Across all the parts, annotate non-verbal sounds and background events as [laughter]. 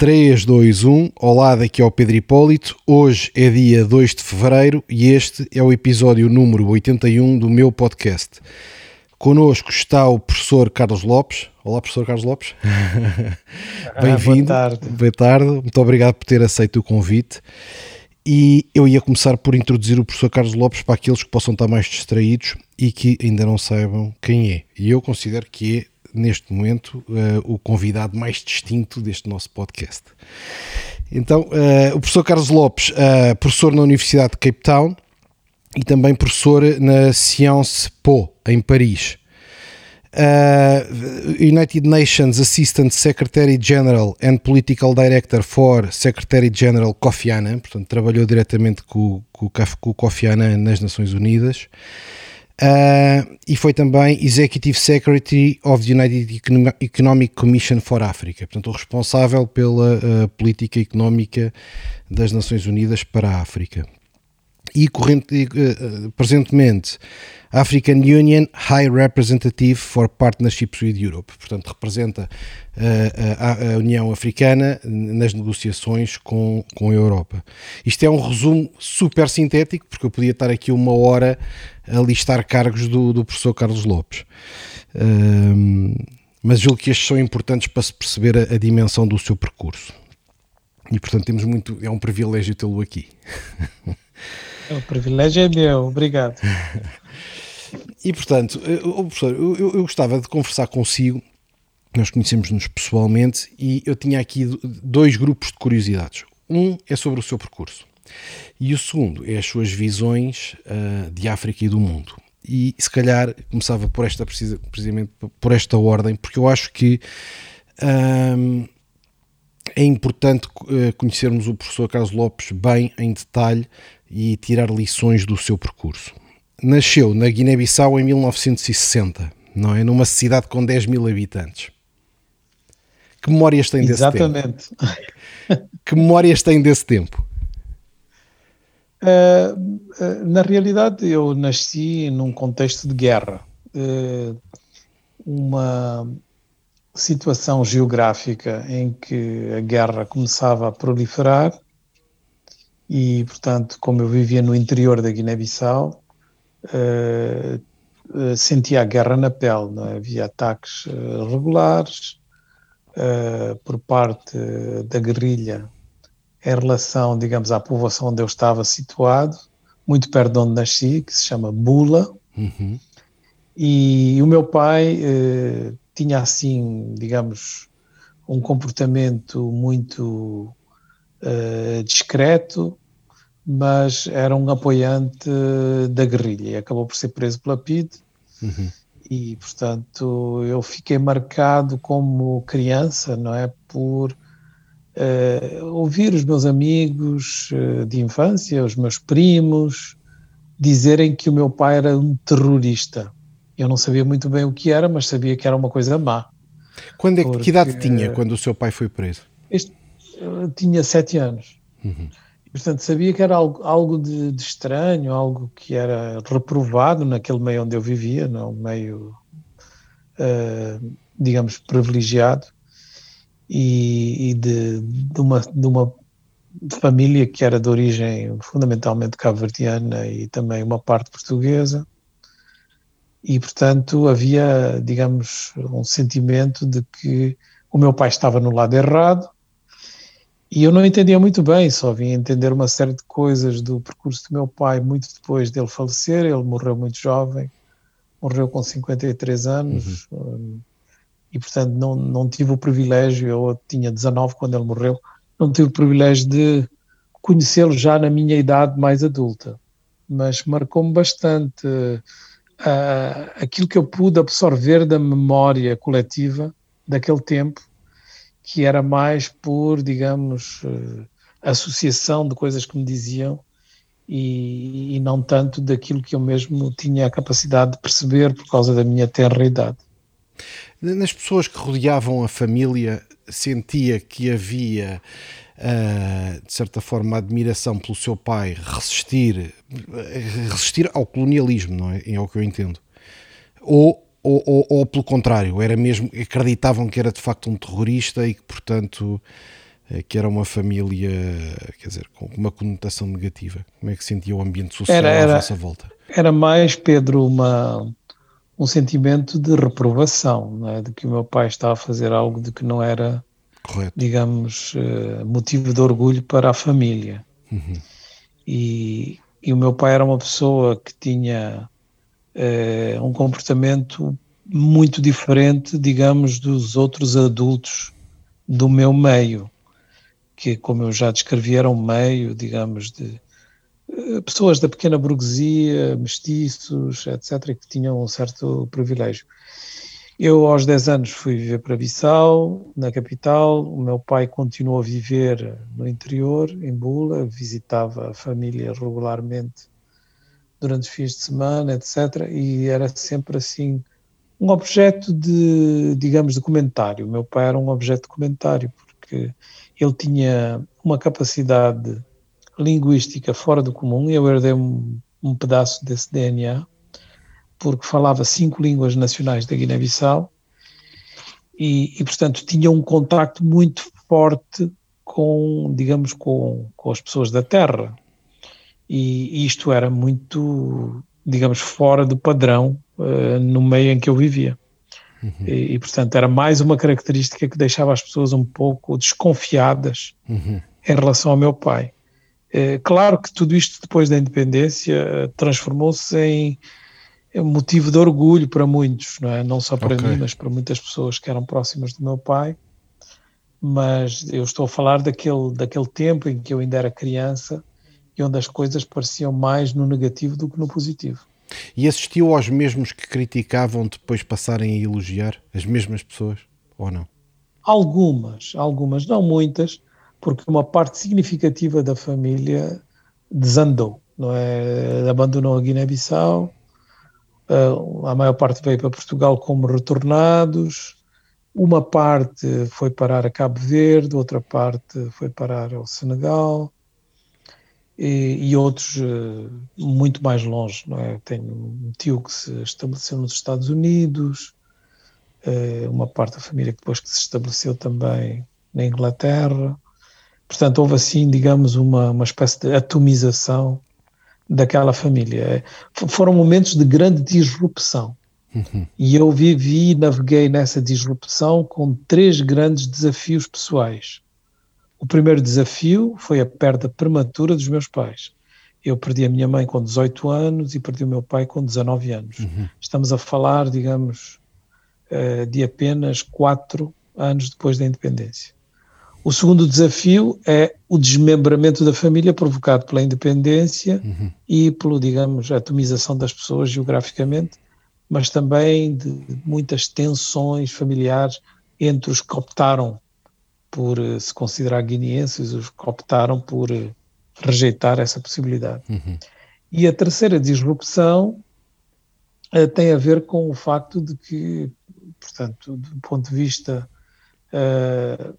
3, 2, 1. Olá, daqui é o Pedro Hipólito. Hoje é dia 2 de fevereiro e este é o episódio número 81 do meu podcast. Connosco está o professor Carlos Lopes. Olá, professor Carlos Lopes. [laughs] Bem-vindo. boa tarde. Boa tarde. Muito obrigado por ter aceito o convite. E eu ia começar por introduzir o professor Carlos Lopes para aqueles que possam estar mais distraídos e que ainda não saibam quem é. E eu considero que é neste momento, uh, o convidado mais distinto deste nosso podcast. Então, uh, o professor Carlos Lopes, uh, professor na Universidade de Cape Town e também professor na Sciences Po, em Paris. United Nations Assistant Secretary General and Political Director for Secretary General Kofi Annan, portanto, trabalhou diretamente com, com, com o Kofi Annan nas Nações Unidas. Uh, e foi também Executive Secretary of the United Economic Commission for Africa, portanto, o responsável pela uh, política económica das Nações Unidas para a África. E corrente, uh, presentemente, African Union High Representative for Partnerships with Europe, portanto, representa a, a, União Africana nas negociações com, com a Europa. Isto é um resumo super sintético, porque eu podia estar aqui uma hora a listar cargos do, do professor Carlos Lopes. Um, mas julgo que estes são importantes para se perceber a, a, dimensão do seu percurso. E portanto temos muito. É um privilégio tê-lo aqui. [laughs] O privilégio é meu, obrigado. [laughs] E portanto, oh, professor, eu, eu, gostava de conversar consigo. Nós conhecemos-nos pessoalmente e eu tinha aqui dois grupos de curiosidades. Um é sobre o seu percurso e o segundo é as suas visões uh, de África e do mundo. E se calhar começava por esta, precisamente por esta ordem, porque eu acho que um, é importante uh, conhecermos o professor Carlos Lopes bem em detalhe e tirar lições do seu percurso. Nasceu na Guiné-Bissau em 1960, não é? Numa cidade com 10 mil habitantes. Que memórias tem desse Exatamente. tempo? Exatamente. [laughs] Que memórias tem desse tempo? Uh, na realidade, eu nasci num contexto de guerra. Uh, uma situação geográfica em que a guerra começava a proliferar e, portanto, como eu vivia no interior da Guiné-Bissau, sentia a guerra na pele. É? Havia ataques regulares por parte da guerrilha em relação, digamos, à povoação onde eu estava situado, muito perto de onde nasci, que se chama Bula. Uhum. E o meu pai eh, tinha, assim, digamos, um comportamento muito eh, discreto, mas era um apoiante da guerrilha e acabou por ser preso pela PID. Uhum. E, portanto, eu fiquei marcado como criança, não é? Por uh, ouvir os meus amigos uh, de infância, os meus primos, dizerem que o meu pai era um terrorista. Eu não sabia muito bem o que era, mas sabia que era uma coisa má. Quando é, porque, que idade tinha quando o seu pai foi preso? Este, tinha sete anos. Uhum. Portanto, sabia que era algo, algo de, de, estranho, algo que era reprovado naquele meio onde eu vivia, no meio, uh, digamos, privilegiado e, e de, de, uma, de uma família que era de origem fundamentalmente cabo-verdiana e também uma parte portuguesa. E, portanto, havia, digamos, um sentimento de que o meu pai estava no lado errado e eu não entendia muito bem, só vim entender uma série de coisas do percurso do meu pai muito depois dele falecer. Ele morreu muito jovem, morreu com 53 anos. Uhum e portanto não, não tive o privilégio, eu tinha 19 quando ele morreu, não tive o privilégio de conhecê-lo já na minha idade mais adulta, mas marcou-me bastante uh, aquilo que eu pude absorver da memória coletiva daquele tempo, que era mais por, digamos, uh, associação de coisas que me diziam e, e não tanto daquilo que eu mesmo tinha a capacidade de perceber por causa da minha tenra idade. Nas pessoas que rodeavam a família, sentia que havia, uh, de certa forma, admiração pelo seu pai resistir, resistir ao colonialismo, não é? É o que eu entendo. Ou, ou, ou, ou pelo contrário, era mesmo, acreditavam que era de facto um terrorista e que, portanto, que era uma família, quer dizer, com uma conotação negativa? Como é que sentia o ambiente social era, era, à vossa volta? Era mais, Pedro, uma, um sentimento de reprovação, é? de que o meu pai estava a fazer algo de que não era, Correto. digamos, uh, motivo de orgulho para a família. Uhum. E, e, o meu pai era uma pessoa que tinha uh, um comportamento muito diferente, digamos, dos outros adultos do meu meio que, como eu já descrevi, era um meio, digamos, de uh, pessoas da pequena burguesia, mestiços, etc., que tinham um certo privilégio. Eu, aos 10 anos, fui viver para Bissau, na capital. O meu pai continuou a viver no interior, em Bula, visitava a família regularmente durante os fins de semana, etc. E era sempre assim um objeto de, digamos, de comentário. O meu pai era um objeto de comentário, porque ele tinha uma capacidade linguística fora do comum, eu herdei um, um pedaço desse DNA, porque falava cinco línguas nacionais da Guiné-Bissau e, e, portanto, tinha um contacto muito forte com, digamos, com, com as pessoas da terra. E, isto era muito, digamos, fora do padrão uh, no meio em que eu vivia. Uhum. E, e, portanto, era mais uma característica que deixava as pessoas um pouco desconfiadas uhum. em relação ao meu pai. É, claro que tudo isto, depois da independência, transformou-se em motivo de orgulho para muitos, não é? Não só para okay. mim, mas para muitas pessoas que eram próximas do meu pai. Mas eu estou a falar daquele, daquele tempo em que eu ainda era criança e onde as coisas pareciam mais no negativo do que no positivo. E assistiu aos mesmos que criticavam depois passarem a elogiar? As mesmas pessoas? Ou não? Algumas, algumas, não muitas, porque uma parte significativa da família desandou, não é? Abandonou a Guiné-Bissau, a maior parte veio para Portugal como retornados, uma parte foi parar a Cabo Verde, outra parte foi parar ao Senegal, e, e, outros uh, muito mais longe. Não é? Tenho um tio que se estabeleceu nos Estados Unidos, uh, uma parte da família que depois que se estabeleceu também na Inglaterra. Portanto, houve assim, digamos, uma, uma espécie de atomização daquela família. Foram momentos de grande disrupção. Uhum. E eu vivi e naveguei nessa disrupção com três grandes desafios pessoais. O primeiro desafio foi a perda prematura dos meus pais. Eu perdi a minha mãe com 18 anos e perdi o meu pai com 19 anos. Uhum. Estamos a falar, digamos, eh, de apenas quatro anos depois da independência. O segundo desafio é o desmembramento da família provocado pela independência uhum. e pelo, digamos, atomização das pessoas geograficamente, mas também de muitas tensões familiares entre os que optaram por eh, se considerar guineenses, os que optaram por eh, rejeitar essa possibilidade. Uhum. E a terceira disrupção uh, tem a ver com o facto de que, portanto, do ponto de vista uh,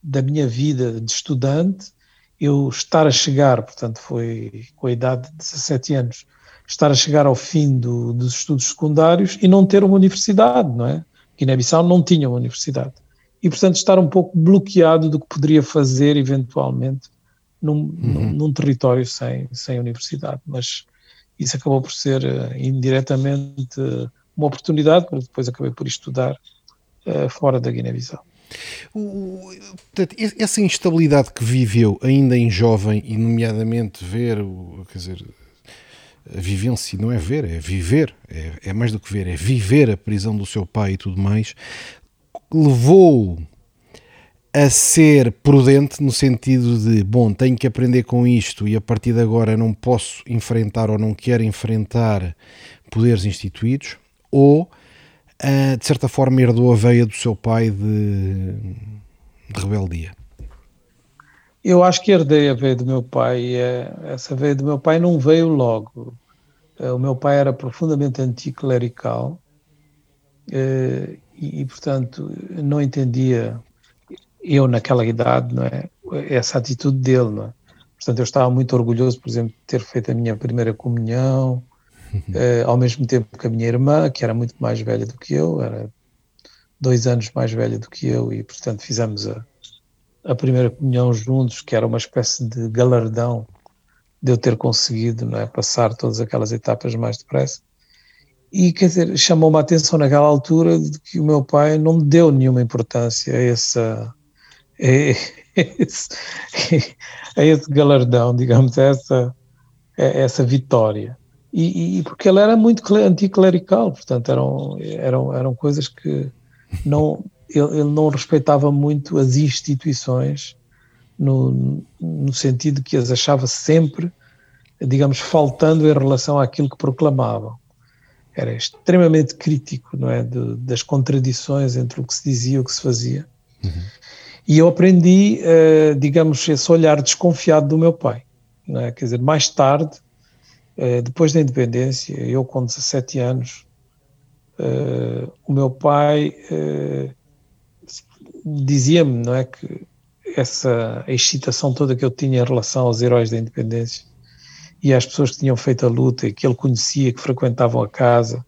da minha vida de estudante, eu estar a chegar, portanto, foi com a idade de 17 anos, estar a chegar ao fim do, dos estudos secundários e não ter uma universidade, não é? Guiné-Bissau não tinha uma universidade e, portanto, estar um pouco bloqueado do que poderia fazer eventualmente num, uhum. num, território sem, sem universidade. Mas isso acabou por ser uh, indiretamente uh, uma oportunidade, porque depois acabei por estudar uh, fora da Guiné-Bissau. Essa instabilidade que viveu ainda em jovem, e nomeadamente ver, quer dizer, a vivência, não é ver, é viver, é, é mais do que ver, é viver a prisão do seu pai e tudo mais, levou a ser prudente no sentido de, bom, tenho que aprender com isto e a partir de agora não posso enfrentar ou não quero enfrentar poderes instituídos, ou uh, de certa forma herdou a veia do seu pai de, de rebeldia? Eu acho que herdei a veia do meu pai. É, essa veia do meu pai não veio logo. É, o meu pai era profundamente anticlerical eh, e, e, portanto, não entendia, eu naquela idade, não é, essa atitude dele, não é? Portanto, eu estava muito orgulhoso, por exemplo, de ter feito a minha primeira comunhão, eh, ao mesmo tempo que a minha irmã, que era muito mais velha do que eu, era dois anos mais velha do que eu, e portanto fizemos a, a primeira comunhão juntos, que era uma espécie de galardão de eu ter conseguido não é, passar todas aquelas etapas mais depressa. E, quer dizer, chamou-me a atenção naquela altura de que o meu pai não deu nenhuma importância a essa. A esse, [laughs] a esse galardão, digamos, a essa, a essa vitória. E, e, porque ele era muito anticlerical, portanto, eram, eram, eram coisas que não, ele, ele não respeitava muito as instituições, no, no sentido que as achava sempre, digamos, faltando em relação àquilo que proclamavam era extremamente crítico, não é, de, das contradições entre o que se dizia e o que se fazia. Uhum. E eu aprendi, uh, digamos, esse olhar desconfiado do meu pai. É? Quer dizer, mais tarde, uh, depois da independência, eu com 17 anos, uh, o meu pai dizia-me, não é, que essa excitação toda que eu tinha em relação aos heróis da independência e às pessoas que tinham feito a luta e que ele conhecia, que frequentavam a casa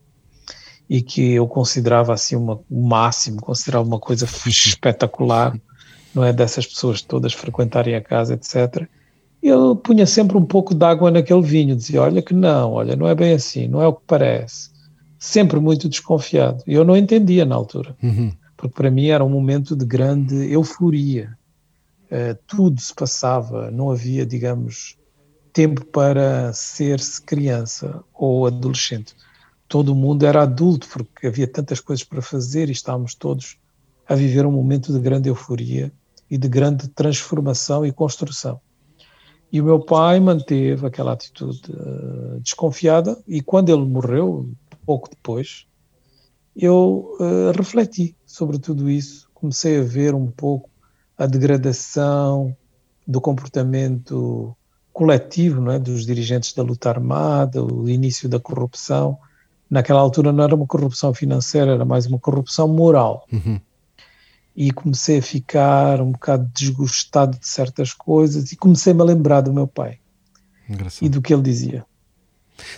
e que eu considerava assim uma, o máximo, considerava uma coisa [laughs] espetacular, não é? Dessas pessoas todas frequentarem a casa, etc. Ele punha sempre um pouco de água naquele vinho, dizia: Olha, que não, olha, não é bem assim, não é o que parece. Sempre muito desconfiado. E eu não entendia na altura, uhum. porque para mim era um momento de grande euforia. Uh, tudo se passava, não havia, digamos, tempo para ser-se criança ou adolescente. Todo mundo era adulto porque havia tantas coisas para fazer e estávamos todos a viver um momento de grande euforia e de grande transformação e construção. E o meu pai manteve aquela atitude uh, desconfiada e quando ele morreu, pouco depois, eu uh, refleti sobre tudo isso, comecei a ver um pouco a degradação do comportamento coletivo não é, dos dirigentes da luta armada, o início da corrupção. Naquela altura não era uma corrupção financeira, era mais uma corrupção moral. Uhum. E comecei a ficar um bocado desgostado de certas coisas e comecei-me a lembrar do meu pai Engraçado. e do que ele dizia.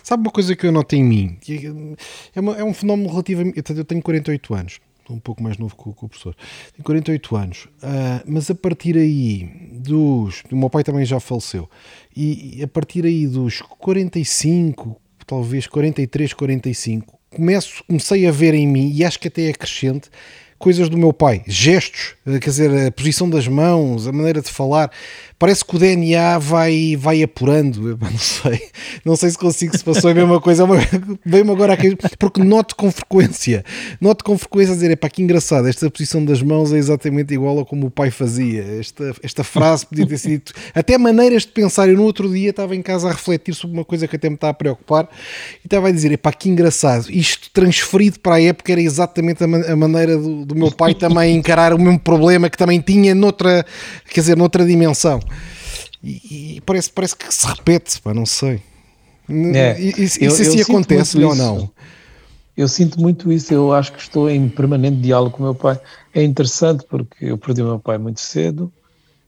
Sabe uma coisa que eu noto em mim? É, uma, é um fenómeno relativamente. Eu tenho 48 anos um pouco mais novo que o, que o professor. Tem 48 anos, uh, mas a partir aí dos. O meu pai também já faleceu, e a partir aí dos 45, talvez 43, 45, começo, comecei a ver em mim, e acho que até é crescente, coisas do meu pai, gestos, eh, quer dizer, a posição das mãos, a maneira de falar. Parece que o DNA vai, vai apurando, não sei, não sei se consigo, se passou a mesma coisa, veio-me agora aqui, porque noto com frequência, noto com frequência a dizer, pá, que engraçado, esta posição das mãos é exatamente igual a como o pai fazia, esta, esta frase podia ter sido, até maneiras de pensar, eu no outro dia estava em casa a refletir sobre uma coisa que até me está a preocupar, e estava a dizer, pá, que engraçado, isto transferido para a época era exatamente a, man a maneira do, do meu pai também encarar o mesmo problema que também tinha noutra, quer dizer, noutra dimensão. E, e parece, parece que se repete, pá, não sei. É, isso, eu, isso assim acontece ou não? Eu sinto muito isso, eu acho que estou em permanente diálogo com o meu pai. É interessante porque eu perdi o meu pai muito cedo,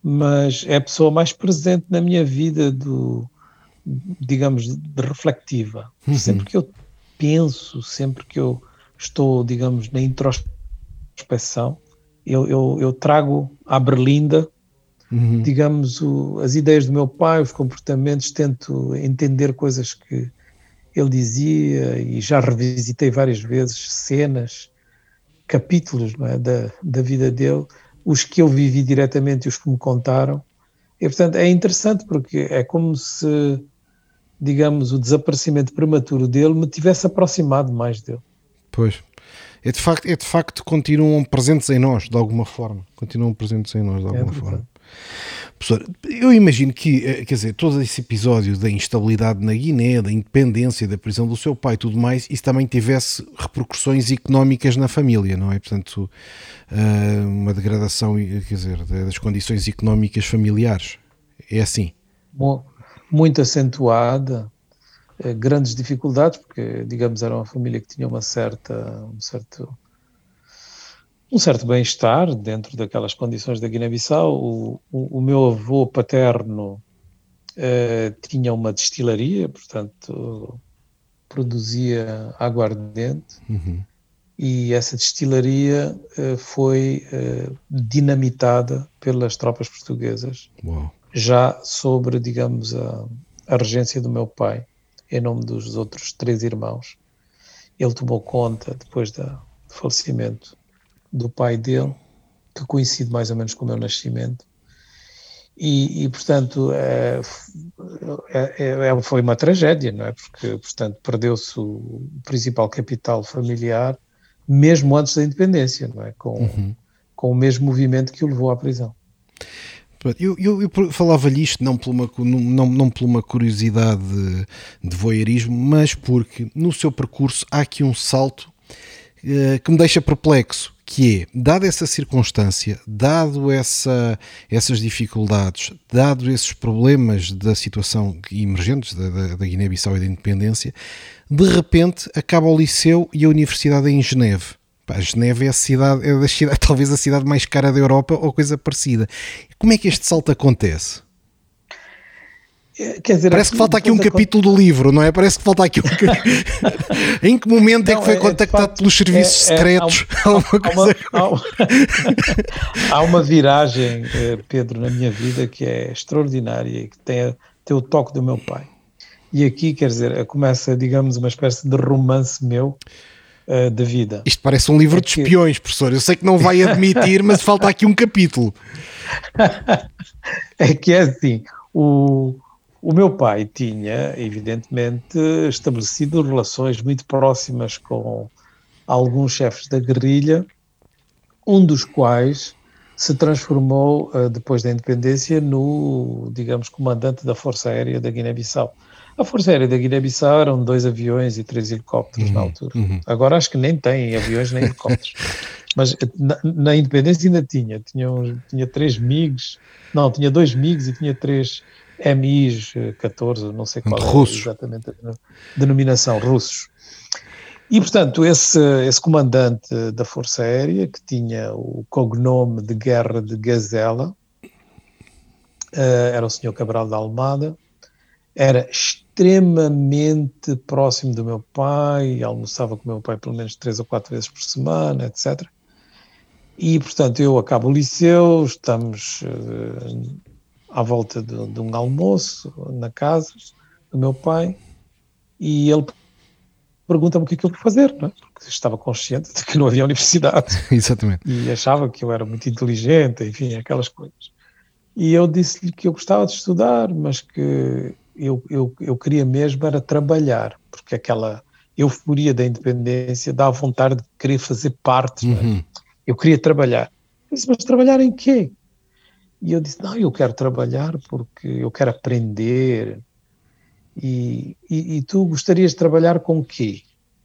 mas é a pessoa mais presente na minha vida do, digamos, de reflectiva. Uhum. Sempre que eu penso, sempre que eu estou, digamos, na introspecção, inspeção, eu, eu, eu trago à berlinda, uhum. digamos, o, as ideias do meu pai, os comportamentos, tento entender coisas que ele dizia e já revisitei várias vezes cenas, capítulos é, da, da vida dele, os que eu vivi diretamente e os que me contaram. E, portanto, é interessante porque é como se, digamos, o desaparecimento prematuro dele me tivesse aproximado mais dele. Pois é de facto, é de facto continuam presentes em nós de alguma forma. Continuam presentes em nós de é alguma é forma. Professor, eu imagino que, eh, quer dizer, todo esse episódio da instabilidade na Guiné, da independência, da prisão do seu pai tudo mais, isso também tivesse repercussões económicas na família, não é? Portanto, eh, uma degradação, quer dizer, das condições económicas familiares. É assim. Bom, muito acentuada, eh, grandes dificuldades, porque, digamos, era uma família que tinha uma certa, um certo, um certo bem-estar dentro daquelas condições da Guiné-Bissau. O, o, o, meu avô paterno eh, tinha uma destilaria, portanto, produzia aguardente. Uhum. e essa destilaria uh, foi uh, dinamitada pelas tropas portuguesas, Uau. já sobre, digamos, a, a regência do meu pai, em nome dos outros três irmãos. Ele tomou conta, depois da, do falecimento do pai dele, que coincide mais ou menos com o meu nascimento, e, e, portanto é, é, é, foi uma tragédia, não é? Porque, portanto, perdeu-se o principal capital familiar mesmo antes da independência, não é? Com, uhum. com o mesmo movimento que o levou à prisão. Eu, eu, eu falava-lhe isto não por, uma, não, não por uma curiosidade de, voyeurismo, mas porque no seu percurso há aqui um salto uh, que me deixa perplexo que é, dada essa circunstância, dado essa, essas dificuldades, dado esses problemas da situação emergentes da, da, da Guiné-Bissau e da independência, de repente acaba o liceu e a universidade em Geneve. Pá, Geneve é a cidade, é a cidade, [laughs] talvez a cidade mais cara da Europa ou coisa parecida. Como é que este salto acontece? Quer dizer, Parece que falta aqui um capítulo do livro, não é? Parece que falta aqui um [laughs] [laughs] Em que momento não, é que foi é, contactado facto, pelos serviços é, é secretos? Há, [laughs] uma, há, uma, há, uma, viragem, eh, Pedro, na minha vida que é extraordinária e que tem, tem o toque do meu pai. E aqui, quer dizer, começa, digamos, uma espécie de romance meu uh, de vida. Isto parece um livro é de espiões, professor. Eu sei que não vai admitir, mas falta aqui um capítulo. é que é assim, o o meu pai tinha, evidentemente, estabelecido relações muito próximas com alguns chefes da guerrilha, um dos quais se transformou, eh, depois da independência, no, digamos, comandante da Força Aérea da Guiné-Bissau. A Força Aérea da Guiné-Bissau eram dois aviões e três helicópteros uhum, na altura. Uhum. Agora acho que nem tem aviões nem helicópteros. [laughs] Mas eh, na, na, independência ainda tinha. Tinha, tinha três MiGs, não, tinha dois MiGs e tinha três MIs 14, não sei qual russos. é exatamente a denominação, russos. E, portanto, esse, esse comandante da Força Aérea, que tinha o cognome de guerra de Gazela, uh, era o Sr. Cabral da Almada, era extremamente próximo do meu pai, almoçava com o meu pai pelo menos três ou quatro vezes por semana, etc. E, portanto, eu acabo o liceu, estamos uh, à volta de, de, um almoço na casa do meu pai e ele pergunta-me o que é que eu vou fazer, não é? porque estava consciente de que não havia universidade. [laughs] Exatamente. E achava que eu era muito inteligente, enfim, aquelas coisas. E eu disse-lhe que eu gostava de estudar, mas que eu, eu, eu queria mesmo era trabalhar, porque aquela euforia da independência dá vontade de querer fazer parte. É? Uhum. É? Eu queria trabalhar. Eu disse, mas trabalhar em quê? E eu disse: Não, eu quero trabalhar porque eu quero aprender. E, e, e, tu gostarias de trabalhar com o quê?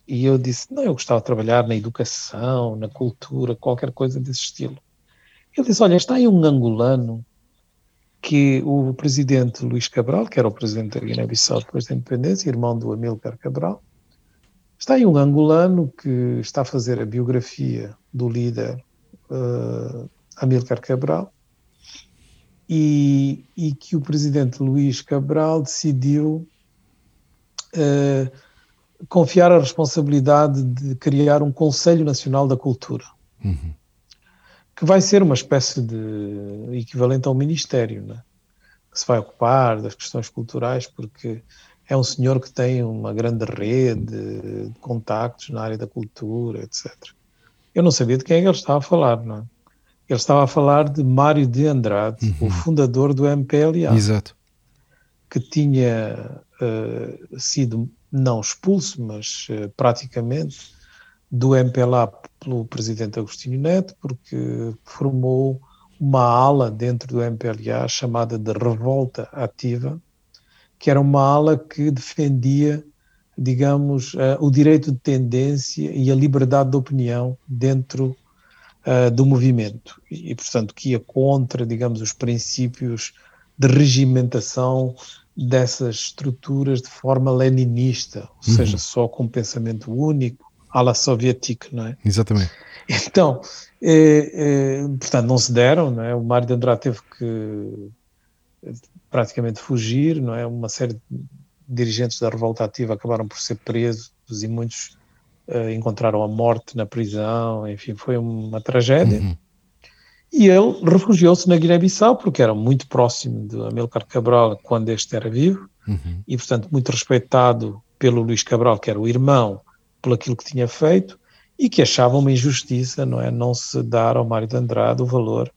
E eu disse: Não, eu gostava de trabalhar na educação, na cultura, qualquer coisa desse estilo. Ele disse: Olha, está aí um angolano que o presidente Luís Cabral, que era o presidente da Guiné-Bissau depois da independência, irmão do Amílcar Cabral, está aí um angolano que está a fazer a biografia do líder uh, Amílcar Cabral e, e que o presidente Luís Cabral decidiu uh, confiar a responsabilidade de criar um Conselho Nacional da Cultura, uhum. que vai ser uma espécie de equivalente ao Ministério, né? que se vai ocupar das questões culturais, porque é um senhor que tem uma grande rede de contactos na área da cultura, etc. Eu não sabia de quem é ele estava a falar, não é? Ele estava a falar de Mário de Andrade, uhum. o fundador do MPLA. Exato. Que tinha uh, sido, não expulso, mas uh, praticamente, do MPLA pelo presidente Agostinho Neto, porque formou uma ala dentro do MPLA chamada de Revolta Ativa, que era uma ala que defendia, digamos, uh, o direito de tendência e a liberdade de opinião dentro uh, do movimento e, portanto, que ia contra, digamos, os princípios de regimentação dessas estruturas de forma leninista, ou uhum. seja, só com pensamento único, à la soviética, não é? Exatamente. Então, eh, eh, portanto, não se deram, não é? O Mário de Andrade teve que praticamente fugir, não é? Uma série de dirigentes da revolta ativa acabaram por ser presos e muitos uh, encontraram a morte na prisão, enfim, foi uma tragédia. Uhum. E ele refugiou-se na Guiné-Bissau, porque era muito próximo de Amílcar Cabral quando este era vivo, uhum. e, portanto, muito respeitado pelo Luís Cabral, que era o irmão, por aquilo que tinha feito, e que achava uma injustiça, não é? Não se dar ao Mário de Andrade o valor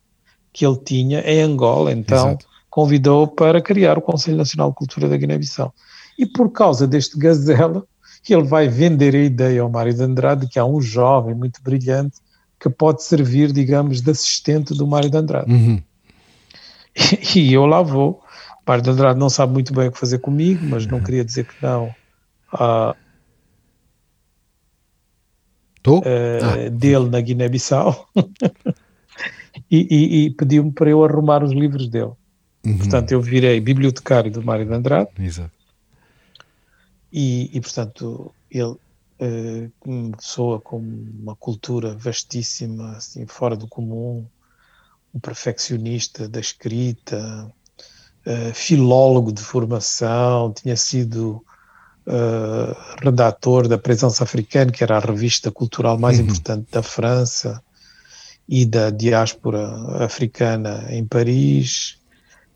que ele tinha em Angola. Então, Exato. convidou para criar o Conselho Nacional de Cultura da Guiné-Bissau. E por causa deste gazela, ele vai vender a ideia ao Mário de Andrade de que há um jovem muito brilhante que pode servir, digamos, de assistente do Mário de Andrade. Uhum. E, [laughs] e, eu lá vou. O Mário de Andrade não sabe muito bem o que fazer comigo, mas não queria dizer que não. Uh, uh, ah. Dele na Guiné-Bissau. [laughs] e, e, e pediu-me para eu arrumar os livros dele. Uhum. Portanto, eu virei bibliotecário do Mário de Andrade. Exato. E, e portanto, ele uh, pessoa com uma cultura vastíssima, assim, fora do comum, um perfeccionista da escrita, uh, filólogo de formação, tinha sido uh, redator da Presença Africana, que era a revista cultural mais uhum. importante da França e da diáspora africana em Paris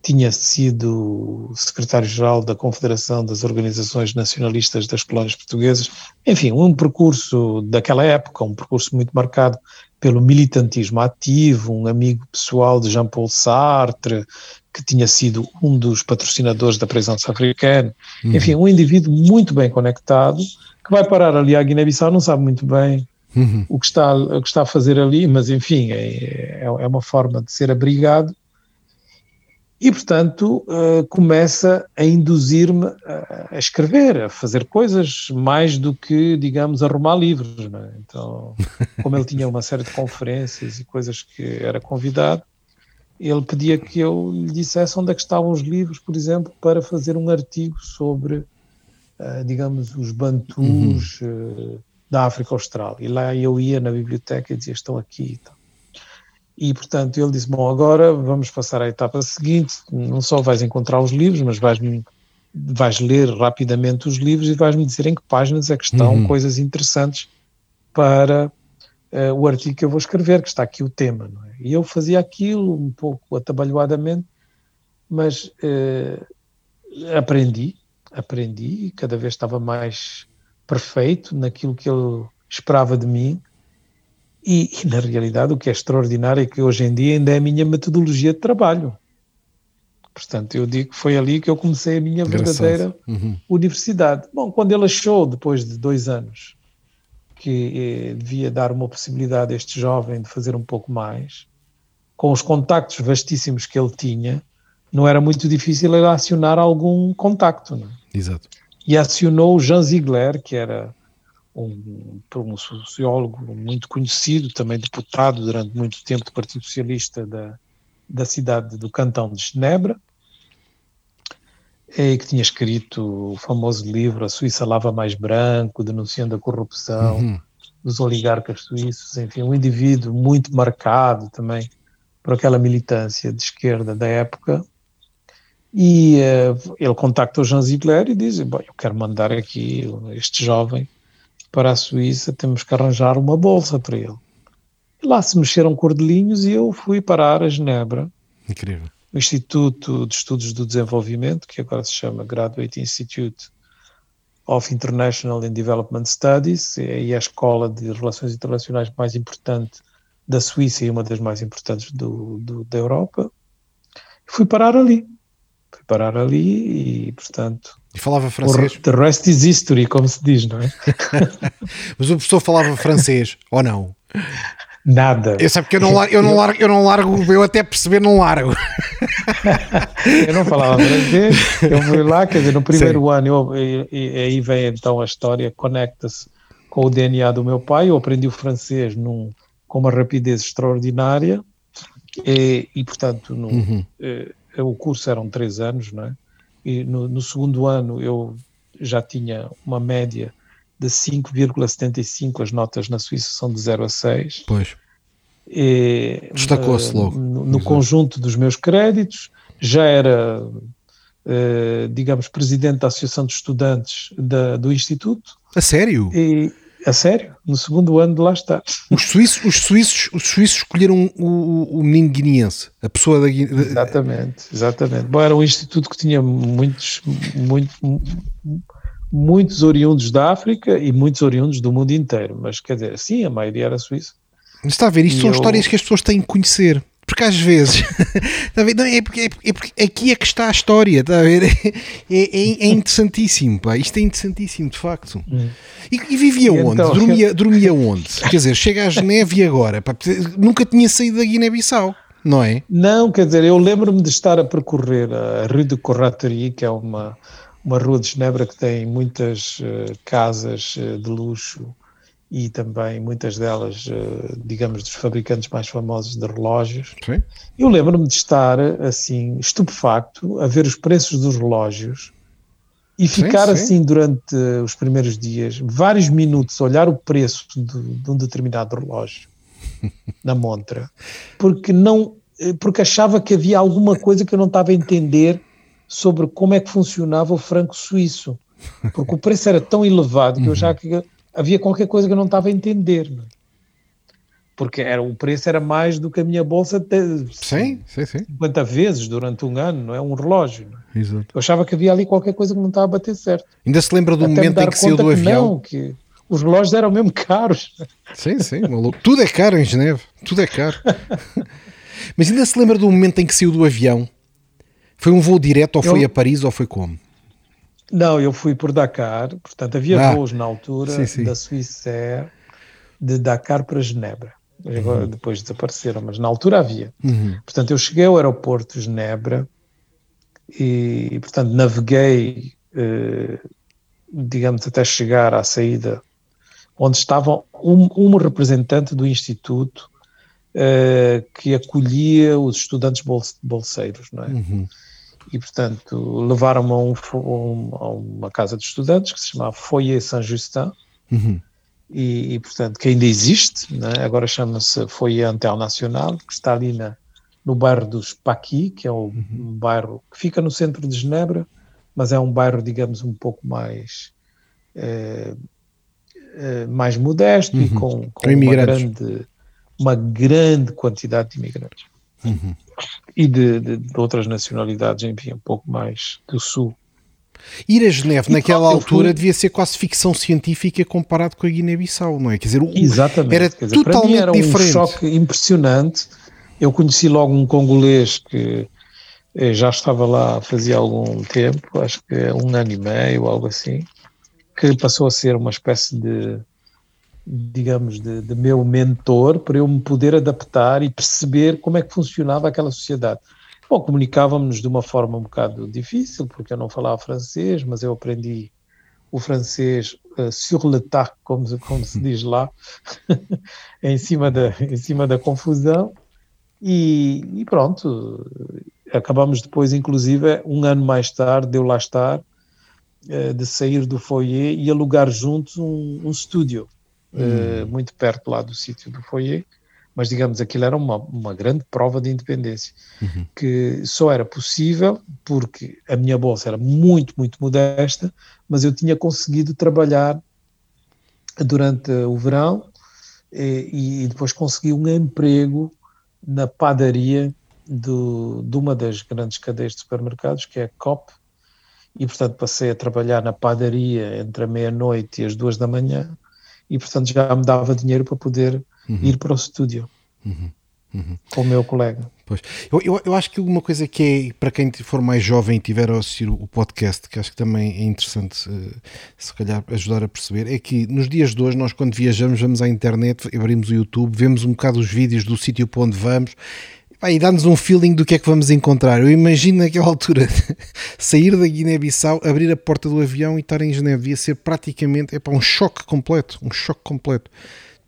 tinha sido secretário-geral da Confederação das Organizações Nacionalistas das Colónias Portuguesas. Enfim, um percurso daquela época, um percurso muito marcado pelo militantismo ativo, um amigo pessoal de Jean-Paul Sartre, que tinha sido um dos patrocinadores da presença africana. Uhum. Enfim, um indivíduo muito bem conectado, que vai parar ali à Guiné-Bissau, não sabe muito bem uhum. o, que está, o que está a fazer ali, mas enfim, é, é, é uma forma de ser abrigado e, portanto, uh, começa a induzir-me a, a, escrever, a fazer coisas mais do que, digamos, arrumar livros. É? Então, como ele tinha uma série de conferências e coisas que era convidado, ele pedia que eu lhe dissesse onde é que estavam os livros, por exemplo, para fazer um artigo sobre, uh, digamos, os bantus uhum. uh, da África Austral. E lá eu ia na biblioteca e dizia: estão aqui e tal. E, portanto, ele disse: Bom, agora vamos passar à etapa seguinte. Não só vais encontrar os livros, mas vais, vais ler rapidamente os livros e vais-me dizer em que páginas é que estão uhum. coisas interessantes para uh, o artigo que eu vou escrever, que está aqui o tema. É? E eu fazia aquilo um pouco atabalhoadamente, mas uh, aprendi, aprendi e cada vez estava mais perfeito naquilo que ele esperava de mim e, e, na realidade, o que é extraordinário é que hoje em dia ainda é a minha metodologia de trabalho. Portanto, eu digo que foi ali que eu comecei a minha verdadeira uhum. universidade. Bom, quando ele achou, depois de dois anos, que eh, devia dar uma possibilidade a este jovem de fazer um pouco mais, com os contactos vastíssimos que ele tinha, não era muito difícil ele acionar algum contacto. Não? É? Exato. E acionou o Jean Ziegler, que era um, um sociólogo muito conhecido, também deputado durante muito tempo do Partido Socialista da, da cidade do Cantão de Genebra, e que tinha escrito o famoso livro A Suíça Lava Mais Branco, denunciando a corrupção uhum. dos oligarcas suíços, enfim, um indivíduo muito marcado também por aquela militância de esquerda da época. E uh, ele contacta o Jean Ziegler e diz: Bom, eu quero mandar aqui este jovem para a Suíça, temos que arranjar uma bolsa para ele. E lá se mexeram cordelinhos e eu fui parar a Genebra. Incrível. No Instituto de Estudos do Desenvolvimento, que agora se chama Graduate Institute of International and Development Studies, é a escola de relações internacionais mais importante da Suíça e uma das mais importantes do, do da Europa. Fui parar ali. Fui parar ali e, portanto, e falava francês? The rest is history, como se diz, não é? [laughs] Mas o professor falava francês, ou não? Nada. Eu sei porque eu não, largo, eu não, largo, eu não largo, eu até perceber não largo. [laughs] eu não falava francês, eu fui lá, quer dizer, no primeiro Sim. ano, eu, e, aí vem então a história, conecta-se com o DNA do meu pai, eu aprendi o francês num, com uma rapidez extraordinária, e, e portanto, no, uhum. eh, o curso eram três anos, não é? e no, no segundo ano eu já tinha uma média de 5,75, as notas na Suíça são de 0 a 6. Pois. Destacou-se uh, logo. No, no conjunto dos meus créditos, já era, uh, digamos, presidente da Associação de Estudantes da, do Instituto. A sério? E, a sério, no segundo ano de lá estar. Os suíços, os suíços, os suíços escolheram o, o, o menino guineense, a pessoa da Guiné. Exatamente, exatamente. Bom, era um instituto que tinha muitos, muito, muitos oriundos da África e muitos oriundos do mundo inteiro, mas quer dizer, sim, a maioria era suíça. Está a ver, isto e são eu... histórias que as pessoas têm que conhecer. Porque às vezes, está [laughs] a ver? Não, é, porque, é, é, porque aqui é que está a história, está a ver? [laughs] É, é, é interessantíssimo, pá. Isto é interessantíssimo, de facto. E, e, vivia e onde? Então, dormia, dormia onde? Quer dizer, chega a Geneve e agora? Pá, nunca tinha saído da Guiné-Bissau, não é? Não, quer dizer, eu lembro-me de estar a percorrer a Rue de Corraterie, que é uma, uma rua de Genebra que tem muitas uh, casas uh, de luxo e também muitas delas, uh, digamos, dos fabricantes mais famosos de relógios. Sim. Eu lembro-me de estar, assim, estupefacto a ver os preços dos relógios e ficar sim, sim. assim durante os primeiros dias, vários minutos, a olhar o preço de, de um determinado relógio [laughs] na montra, porque não porque achava que havia alguma coisa que eu não estava a entender sobre como é que funcionava o franco suíço. Porque o preço era tão elevado que eu já que havia qualquer coisa que eu não estava a entender. Não é? Porque era, o preço era mais do que a minha bolsa de sim, sim, sim. 50 vezes durante um ano, não é? Um relógio. É? Exato. Eu achava que havia ali qualquer coisa que não estava a bater certo. Ainda se lembra do Até momento em que saiu do avião? Não, que os relógios eram mesmo caros. Sim, sim, maluco. Tudo é caro em Geneve. Tudo é caro. [laughs] Mas ainda se lembra do momento em que saiu do avião foi um voo direto ou eu... foi a Paris ou foi como? Não, eu fui por Dakar, portanto havia ah, voos na altura sim, sim. da Suíça de Dakar para Genebra. Agora, uhum. Depois desapareceram, mas na altura havia. Uhum. Portanto, eu cheguei ao aeroporto de Genebra e, portanto, naveguei, eh, digamos, até chegar à saída, onde estava um, um representante do Instituto eh, que acolhia os estudantes bolseiros, não é? Uhum e, portanto, levaram-me a, um, a, uma casa de estudantes que se chamava Foyer Saint-Justin, uhum. e, e, portanto, que ainda existe, né? agora chama-se Foyer Internacional, que está ali na, no bairro dos Paqui, que é um, uhum. um bairro que fica no centro de Genebra, mas é um bairro, digamos, um pouco mais. Eh, eh, mais modesto uhum. e com, com uma, grande, uma grande quantidade de imigrantes. Uhum e de, de, de, outras nacionalidades, enfim, um pouco mais do sul. Ir a Geneve e naquela altura fui... devia ser quase ficção científica comparado com a Guiné-Bissau, não é? Quer dizer, o, Exatamente. era dizer, totalmente era diferente. um choque impressionante. Eu conheci logo um congolês que eh, já estava lá fazia algum tempo, acho que um ano e meio, algo assim, que passou a ser uma espécie de digamos, de, de, meu mentor para eu me poder adaptar e perceber como é que funcionava aquela sociedade. Bom, comunicávamos de uma forma um bocado difícil, porque eu não falava francês, mas eu aprendi o francês uh, sur le tard, como, como se diz lá, [laughs] em, cima da, em cima da confusão, e, e pronto, acabamos depois, inclusive, um ano mais tarde, de eu lá estar, uh, de sair do foyer e alugar juntos um, um estúdio uh, muito perto lá do sítio do foyer, mas digamos aquilo era uma, uma grande prova de independência, uhum. que só era possível porque a minha bolsa era muito, muito modesta, mas eu tinha conseguido trabalhar durante o verão e, e depois consegui um emprego na padaria do, de uma das grandes cadeias de supermercados, que é a COP, e portanto passei a trabalhar na padaria entre a meia-noite e as duas da manhã, e portanto já me dava dinheiro para poder uhum. ir para o estúdio uhum. Uhum. com o meu colega. Pois. Eu, eu, eu, acho que uma coisa que é para quem for mais jovem e tiver a assistir o podcast, que acho que também é interessante uh, se calhar ajudar a perceber, é que nos dias de hoje nós quando viajamos vamos à internet, abrimos o YouTube, vemos um bocado os vídeos do sítio para onde vamos e dá-nos um feeling do que é que vamos encontrar. Eu imagino naquela altura [laughs] sair da Guiné-Bissau, abrir a porta do avião e estar em Geneve. Devia ser praticamente é para um choque completo. Um choque completo.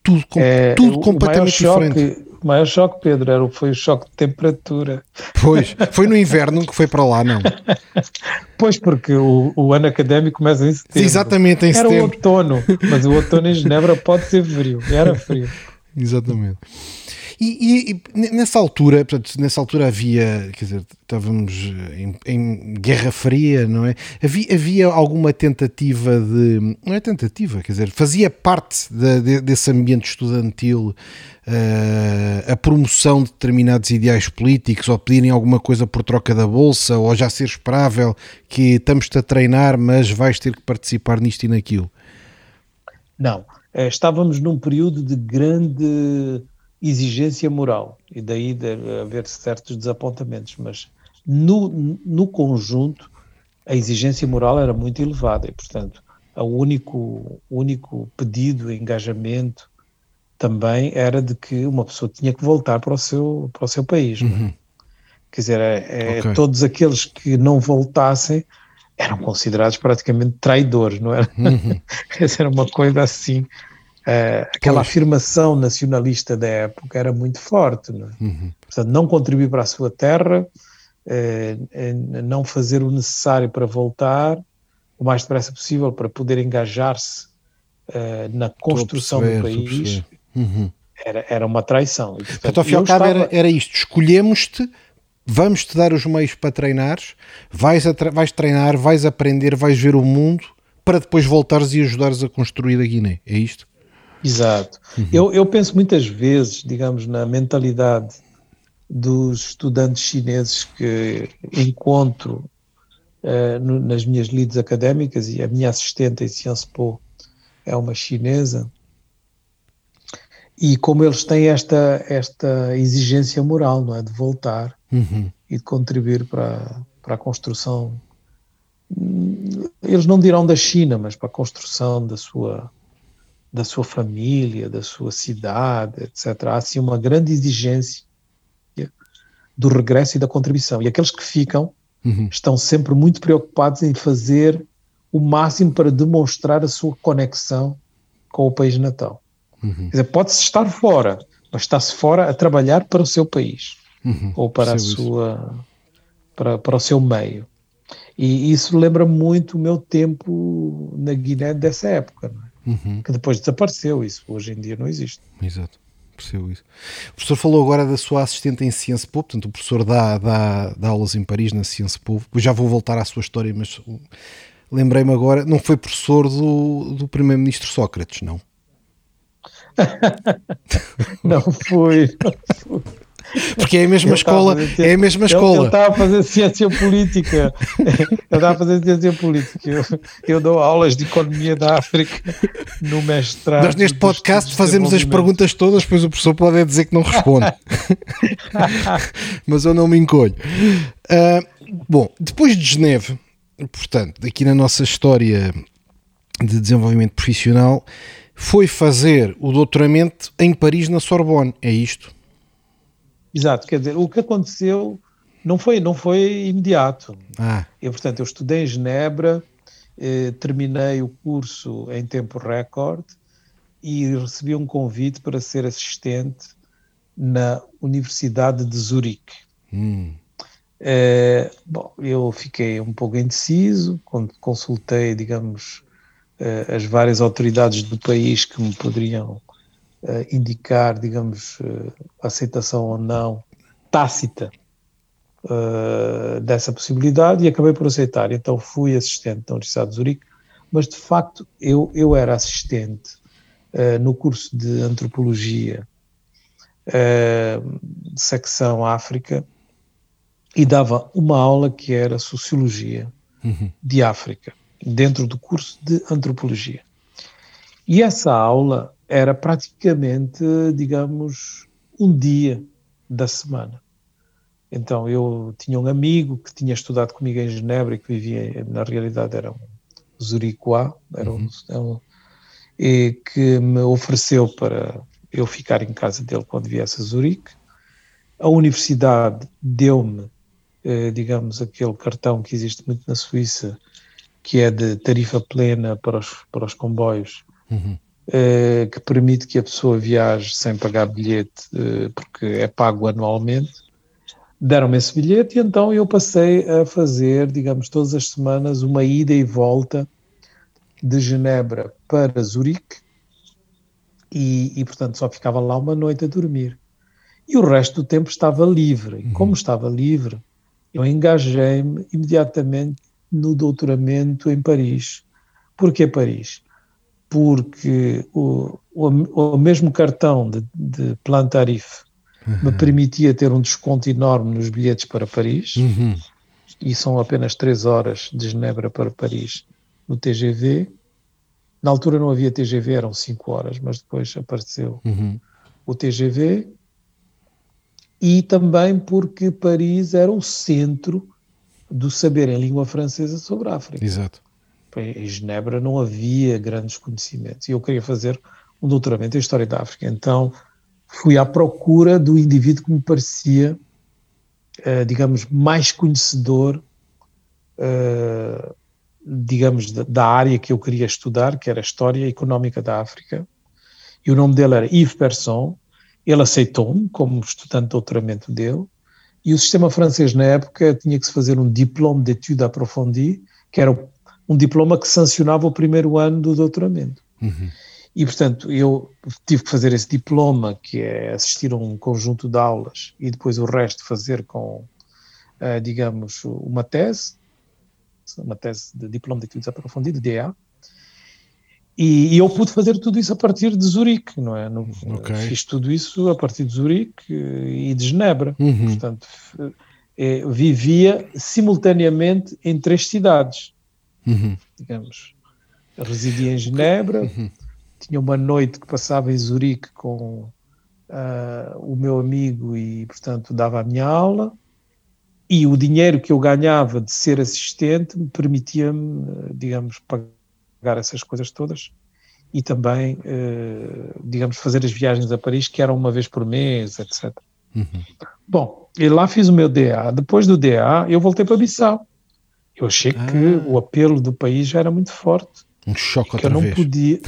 Tudo, com, é, tudo completamente diferente. o maior choque, Pedro, era, foi o choque de temperatura. Pois, foi no inverno que foi para lá, não? [laughs] Pois, porque o, o ano académico começa em setembro. Exatamente, em era setembro. Era o outono, mas o outono em Genebra pode ser frio. Era frio. [laughs] Exatamente. E, e, nessa altura, portanto, nessa altura havia, quer dizer, estávamos em, em, Guerra Fria, não é? Havia, havia alguma tentativa de. Não é tentativa, quer dizer, fazia parte de, de, desse ambiente estudantil uh, a promoção de determinados ideais políticos ou pedirem alguma coisa por troca da bolsa ou já ser esperável que estamos-te a treinar, mas vais ter que participar nisto e naquilo? Não. Eh, estávamos num período de grande exigência moral e daí deve haver certos desapontamentos, mas no, no conjunto a exigência moral era muito elevada e, portanto, o único, único pedido, engajamento também era de que uma pessoa tinha que voltar para o seu, para o seu país. É? Uhum. Quer dizer, é, é, okay. todos aqueles que não voltassem eram considerados praticamente traidores, não era? Uhum. [laughs] era uma coisa assim. Uh, aquela pois. afirmação nacionalista da época era muito forte. Não é? uhum. Portanto, não contribuir para a sua terra, uh, não fazer o necessário para voltar o mais depressa possível para poder engajar-se uh, na construção perceber, do país. Uhum. Era, era uma traição. E, portanto, então, ao fim ao cabo, estava... era, era isto: escolhemos-te vamos-te dar os meios para treinares, vais, vais treinar, vais aprender, vais ver o mundo para depois voltares e ajudares a construir a Guiné. É isto? Exato. Uhum. Eu, eu penso muitas vezes, digamos, na mentalidade dos estudantes chineses que encontro uh, no, nas minhas lides académicas e a minha assistente em Sciences Po é uma chinesa e como eles têm esta, esta exigência moral, não é? De voltar uhum. e de contribuir para, para a construção, eles não dirão da China, mas para a construção da sua, da sua família, da sua cidade, etc. Há assim uma grande exigência do regresso e da contribuição. E aqueles que ficam uhum. estão sempre muito preocupados em fazer o máximo para demonstrar a sua conexão com o país natal. Uhum. Pode-se estar fora, mas está-se fora a trabalhar para o seu país uhum. ou para a sua para, para o seu meio. E isso lembra muito o meu tempo na Guiné dessa época, é? Uhum. que depois desapareceu. Isso hoje em dia não existe. Exato. Percebo isso. O professor falou agora da sua assistente em Ciência Po, portanto, o professor dá, dá, dá aulas em Paris na Ciência Po. Já vou voltar à sua história, mas lembrei-me agora, não foi professor do, do primeiro-ministro Sócrates, não? [laughs] não fui, não fui. Porque é a mesma escola, é a mesma escola. Eu estava a fazer ciência política. [laughs] Eu estava a fazer ciência política. Eu, eu, dou aulas de economia da África no mestrado. Nós neste podcast fazemos as perguntas todas, pois o professor pode dizer que não responde. [laughs] Mas eu não me encolho. Uh, bom, depois de Geneve, portanto, aqui na nossa história de desenvolvimento profissional, foi fazer o doutoramento em Paris, na Sorbonne. É isto? Exato, quer dizer, o que aconteceu não foi, não foi imediato. Ah. Eu, portanto, eu estudei em Genebra, eh, terminei o curso em tempo recorde e recebi um convite para ser assistente na Universidade de Zurique. Hum. Eh, bom, eu fiquei um pouco indeciso, quando consultei, digamos, uh, as várias autoridades do país que me poderiam indicar, digamos, uh, aceitação ou não tácita dessa possibilidade e acabei por aceitar. Então fui assistente da Universidade de Zurique, mas de facto eu, eu era assistente no curso de Antropologia, secção África, e dava uma aula que era Sociologia uhum. de África dentro do curso de antropologia. E essa aula era praticamente, digamos, um dia da semana. Então eu tinha um amigo que tinha estudado comigo em Genebra e que vivia, na realidade era um zuricois, era um, uhum. um, e que me ofereceu para eu ficar em casa dele quando viesse a Zurique. A universidade deu-me, eh, digamos, aquele cartão que existe muito na Suíça, que é de tarifa plena para os, para os comboios, uhum. Eh, que permite que a pessoa viaje sem pagar bilhete, eh, porque é pago anualmente. Deram-me esse bilhete e então eu passei a fazer, digamos, todas as semanas uma ida e volta de Genebra para Zurique e, e portanto, só ficava lá uma noite a dormir. e o resto do tempo estava livre. E como estava livre, eu engajei-me imediatamente no doutoramento em Paris. Porquê Paris? Porque o, o, o mesmo cartão de, de Plan Tarif me uhum. permitia ter um desconto enorme nos bilhetes para Paris, uhum. e são apenas três horas de Genebra para Paris no TGV. Na altura não havia TGV, eram cinco horas, mas depois apareceu uhum. o TGV. E também porque Paris era o centro do saber em língua francesa sobre a África. Exato. Em Genebra não havia grandes conhecimentos e eu queria fazer um doutoramento em História da África. Então fui à procura do indivíduo que me parecia, uh, digamos, mais conhecedor, uh, digamos, da, área que eu queria estudar, que era a História Económica da África. E o nome dele era Yves Persson. Ele aceitou-me como estudante de doutoramento dele. E o sistema francês, na época, tinha que se fazer um diplôme d'études approfondies, que era um diploma que sancionava o primeiro ano do doutoramento. Uhum. E, portanto, eu tive que fazer esse diploma, que é assistir a um conjunto de aulas e depois o resto fazer com, uh, digamos, uma tese, uma tese de diploma de estudos aprofundidos, DA. E, e, eu pude fazer tudo isso a partir de Zurique, não é? No, okay. Fiz tudo isso a partir de Zurique e de Genebra. Uhum. Portanto, vivia simultaneamente em três cidades, uhum. digamos. residia em Genebra, uhum tinha uma noite que passava em Zurique com uh, o meu amigo e, portanto, dava a minha aula. E o dinheiro que eu ganhava de ser assistente me permitia-me, digamos, pagar essas coisas todas e também, uh, digamos, fazer as viagens a Paris, que eram uma vez por mês, etc. Uhum. Bom, e lá fiz o meu DA. Depois do DA, eu voltei para Bissau. Eu achei ah. que o apelo do país já era muito forte. Um choque que outra eu não vez. Podia,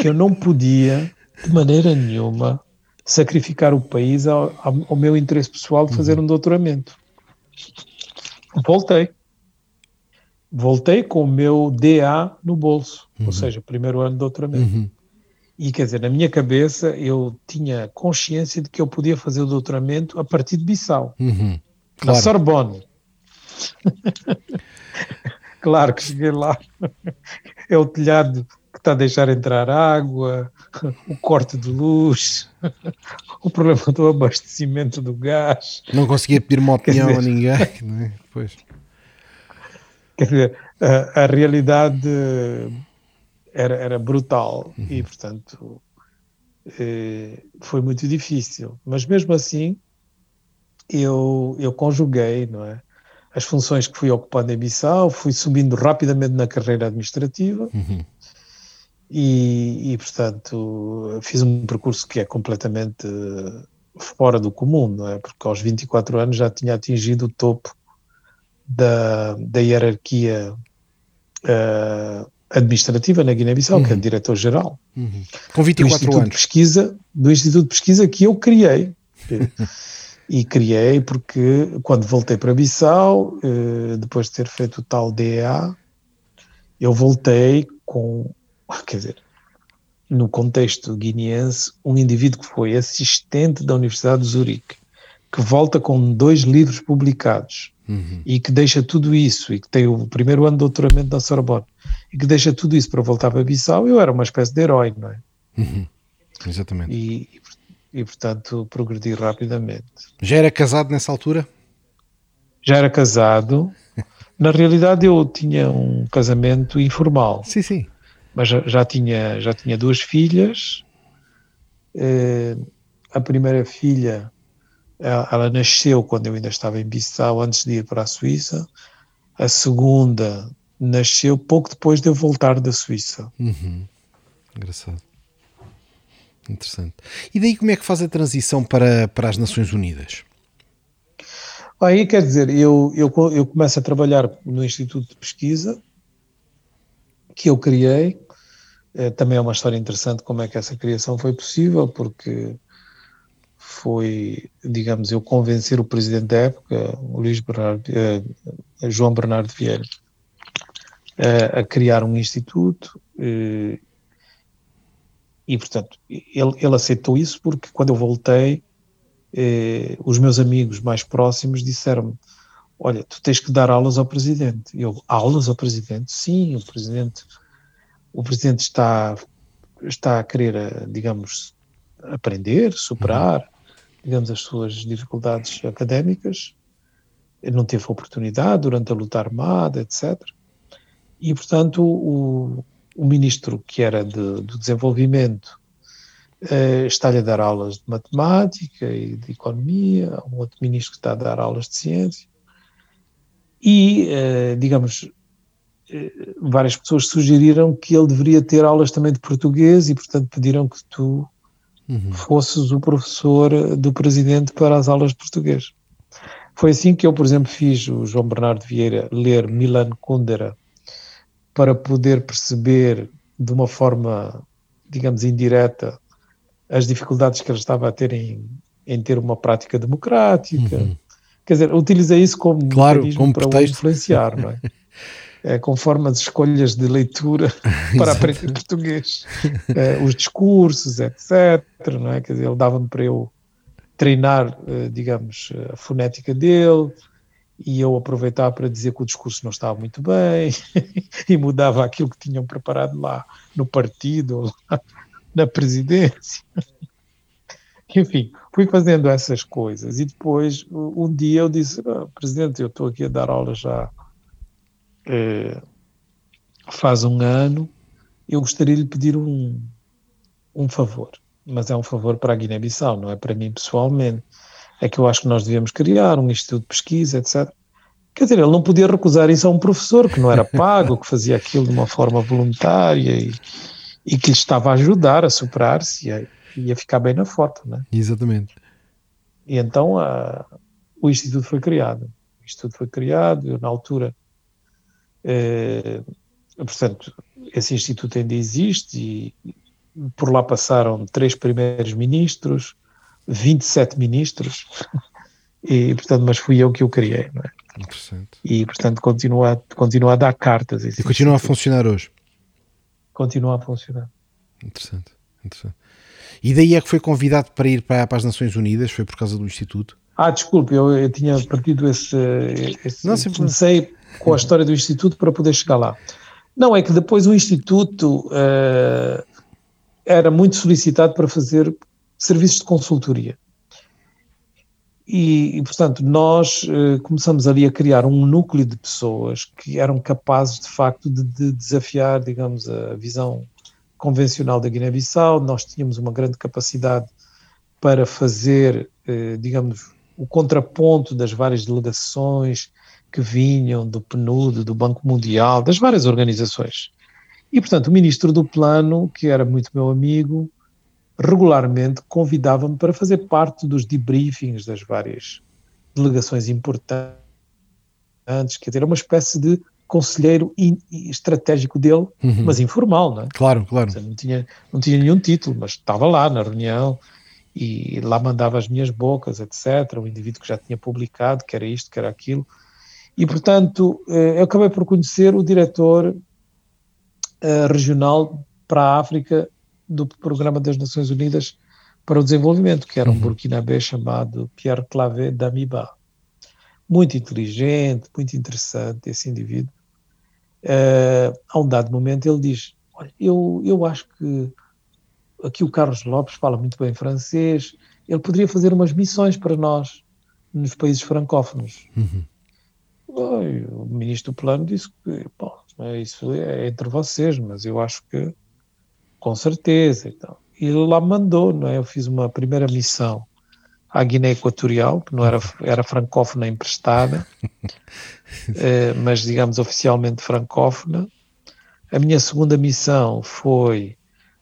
que eu não podia, de maneira nenhuma, sacrificar o país ao, ao meu interesse pessoal de fazer uhum. um doutoramento. Voltei. Voltei com o meu DA no bolso, uhum. ou seja, o primeiro ano de doutoramento. Uhum. E quer dizer, na minha cabeça eu tinha consciência de que eu podia fazer o doutoramento a partir de Bissau, uhum. claro. na Sorbonne. [laughs] claro que cheguei lá é o telhado que está a deixar entrar água, o corte de luz, o problema do abastecimento do gás. Não conseguia pedir uma opinião dizer, a ninguém, [laughs] não é? Pois. Quer dizer, a, a realidade era, era brutal uhum. e, portanto, eh, foi muito difícil. Mas mesmo assim, eu, eu conjuguei, não é? As funções que fui ocupando em Bissau, fui subindo rapidamente na carreira administrativa uhum. e, e, portanto, fiz um percurso que é completamente fora do comum, não é? Porque aos 24 anos já tinha atingido o topo da, da hierarquia uh, administrativa na Guiné-Bissau, uhum. que é uhum. diretor-geral. Uhum. Com 24 do anos. De pesquisa, do Instituto de Pesquisa que eu criei. [laughs] e criei porque quando voltei para Bissau, eh, depois de ter feito o tal DEA, eu voltei com, [laughs] quer dizer, no contexto guineense, um indivíduo que foi assistente da Universidade de Zurique, que volta com dois livros publicados uhum. e que deixa tudo isso, e que tem o primeiro ano de doutoramento da Sorbonne, e que deixa tudo isso para voltar para Bissau, eu era uma espécie de herói, não é? Uhum. Exatamente. E, e, portanto, progredi rapidamente. Já era casado nessa altura? Já era casado. Na realidade, eu tinha um casamento informal. Sim, sim. Mas já, já tinha, já tinha duas filhas. Eh, a primeira filha, ela, ela, nasceu quando eu ainda estava em Bissau, antes de ir para a Suíça. A segunda nasceu pouco depois de eu voltar da Suíça. Uhum. Engraçado. Interessante. E daí como é que faz a transição para, para as Nações Unidas? Aí quer dizer, eu, eu, eu começo a trabalhar no Instituto de Pesquisa que eu criei. É, também é uma história interessante como é que essa criação foi possível, porque foi, digamos, eu convencer o presidente da época, Bernardo, eh, João Bernardo Vieira, eh, a criar um instituto eh, e, portanto, ele, ele aceitou isso porque quando eu voltei, eh, os meus amigos mais próximos disseram-me: Olha, tu tens que dar aulas ao presidente. Eu, aulas ao presidente? Sim, o presidente, o presidente está, está a querer, eh, digamos, aprender, superar, digamos, as suas dificuldades académicas. Ele não teve oportunidade durante a luta armada, etc. E, portanto, o, o ministro que era de, do desenvolvimento uh, está-lhe a dar aulas de matemática e de economia, um outro ministro que está a dar aulas de ciência. E, uh, digamos, uh, várias pessoas sugeriram que ele deveria ter aulas também de português e, portanto, pediram que tu uhum. fosses o professor do presidente para as aulas de português. Foi assim que eu, por exemplo, fiz o João Bernardo Vieira ler Milan Kundera para poder perceber de uma forma, digamos, indireta as dificuldades que ele estava a ter em, em ter uma prática democrática. Uhum. Quer dizer, utilizei isso como claro, como para o influenciar, não é? [laughs] é, conforme as escolhas de leitura [laughs] para aprender português, é, os discursos, etc. Não é? Quer dizer, ele dava-me para eu treinar, eh, digamos, a fonética dele, e eu aproveitava para dizer que o discurso não estava muito bem [laughs] e mudava aquilo que tinham preparado lá no partido, na presidência. [laughs] Enfim, fui fazendo essas coisas. E depois um dia eu disse, ah, presidente, eu estou aqui a dar aula já é, faz um ano, eu gostaria de lhe pedir um, um favor, mas é um favor para a Guiné-Bissau, não é para mim pessoalmente é que eu acho que nós devíamos criar um instituto de pesquisa, etc. Quer dizer, ele não podia recusar isso a um professor que não era pago, que fazia aquilo de uma forma voluntária e, e que lhe estava a ajudar a superar-se e a, e a ficar bem na foto, né? Exatamente. E então a, o instituto foi criado. O instituto foi criado, eu, na altura, eh, portanto, esse instituto ainda existe e por lá passaram três primeiros ministros, 27 ministros, e, portanto, mas fui eu que o criei, é? Interessante. E, portanto, continua, continua a dar cartas. E continua a funcionar hoje? Continua a funcionar. Interessante, interessante. E daí é que foi convidado para ir para, para as Nações Unidas? Foi por causa do Instituto? Ah, desculpe, eu, eu tinha partido esse. esse Não, comecei com a história do Instituto para poder chegar lá. Não, é que depois o Instituto uh, era muito solicitado para fazer serviços de consultoria. E, e, portanto, nós eh, começamos ali a criar um núcleo de pessoas que eram capazes, de facto, de, de desafiar, digamos, a visão convencional da Guiné-Bissau. Nós tínhamos uma grande capacidade para fazer, eh, digamos, o contraponto das várias delegações que vinham do PNUD, do Banco Mundial, das várias organizações. E, portanto, o ministro do Plano, que era muito meu amigo, regularmente convidava-me para fazer parte dos debriefings das várias delegações importantes, quer dizer, era uma espécie de conselheiro estratégico dele, uhum. mas informal, não é? Claro, claro. Seja, não, tinha, não tinha nenhum título, mas estava lá na reunião e lá mandava as minhas bocas, etc. O indivíduo que já tinha publicado, que era isto, que era aquilo. E, portanto, eh, eu acabei por conhecer o diretor eh, regional para a África do Programa das Nações Unidas para o Desenvolvimento, que era um uhum. burkinabé chamado Pierre Clavé Damiba. Muito inteligente, muito interessante esse indivíduo. Uh, a um dado momento ele diz, olha, eu, eu acho que aqui o Carlos Lopes fala muito bem francês, ele poderia fazer umas missões para nós nos países francófonos. Uhum. O ministro do plano disse que, bom, isso é entre vocês, mas eu acho que com certeza. Então. E ele lá mandou, não é? Eu fiz uma primeira missão à Guiné Equatorial, que não era, era francófona emprestada, [laughs] eh, mas digamos oficialmente francófona. A minha segunda missão foi,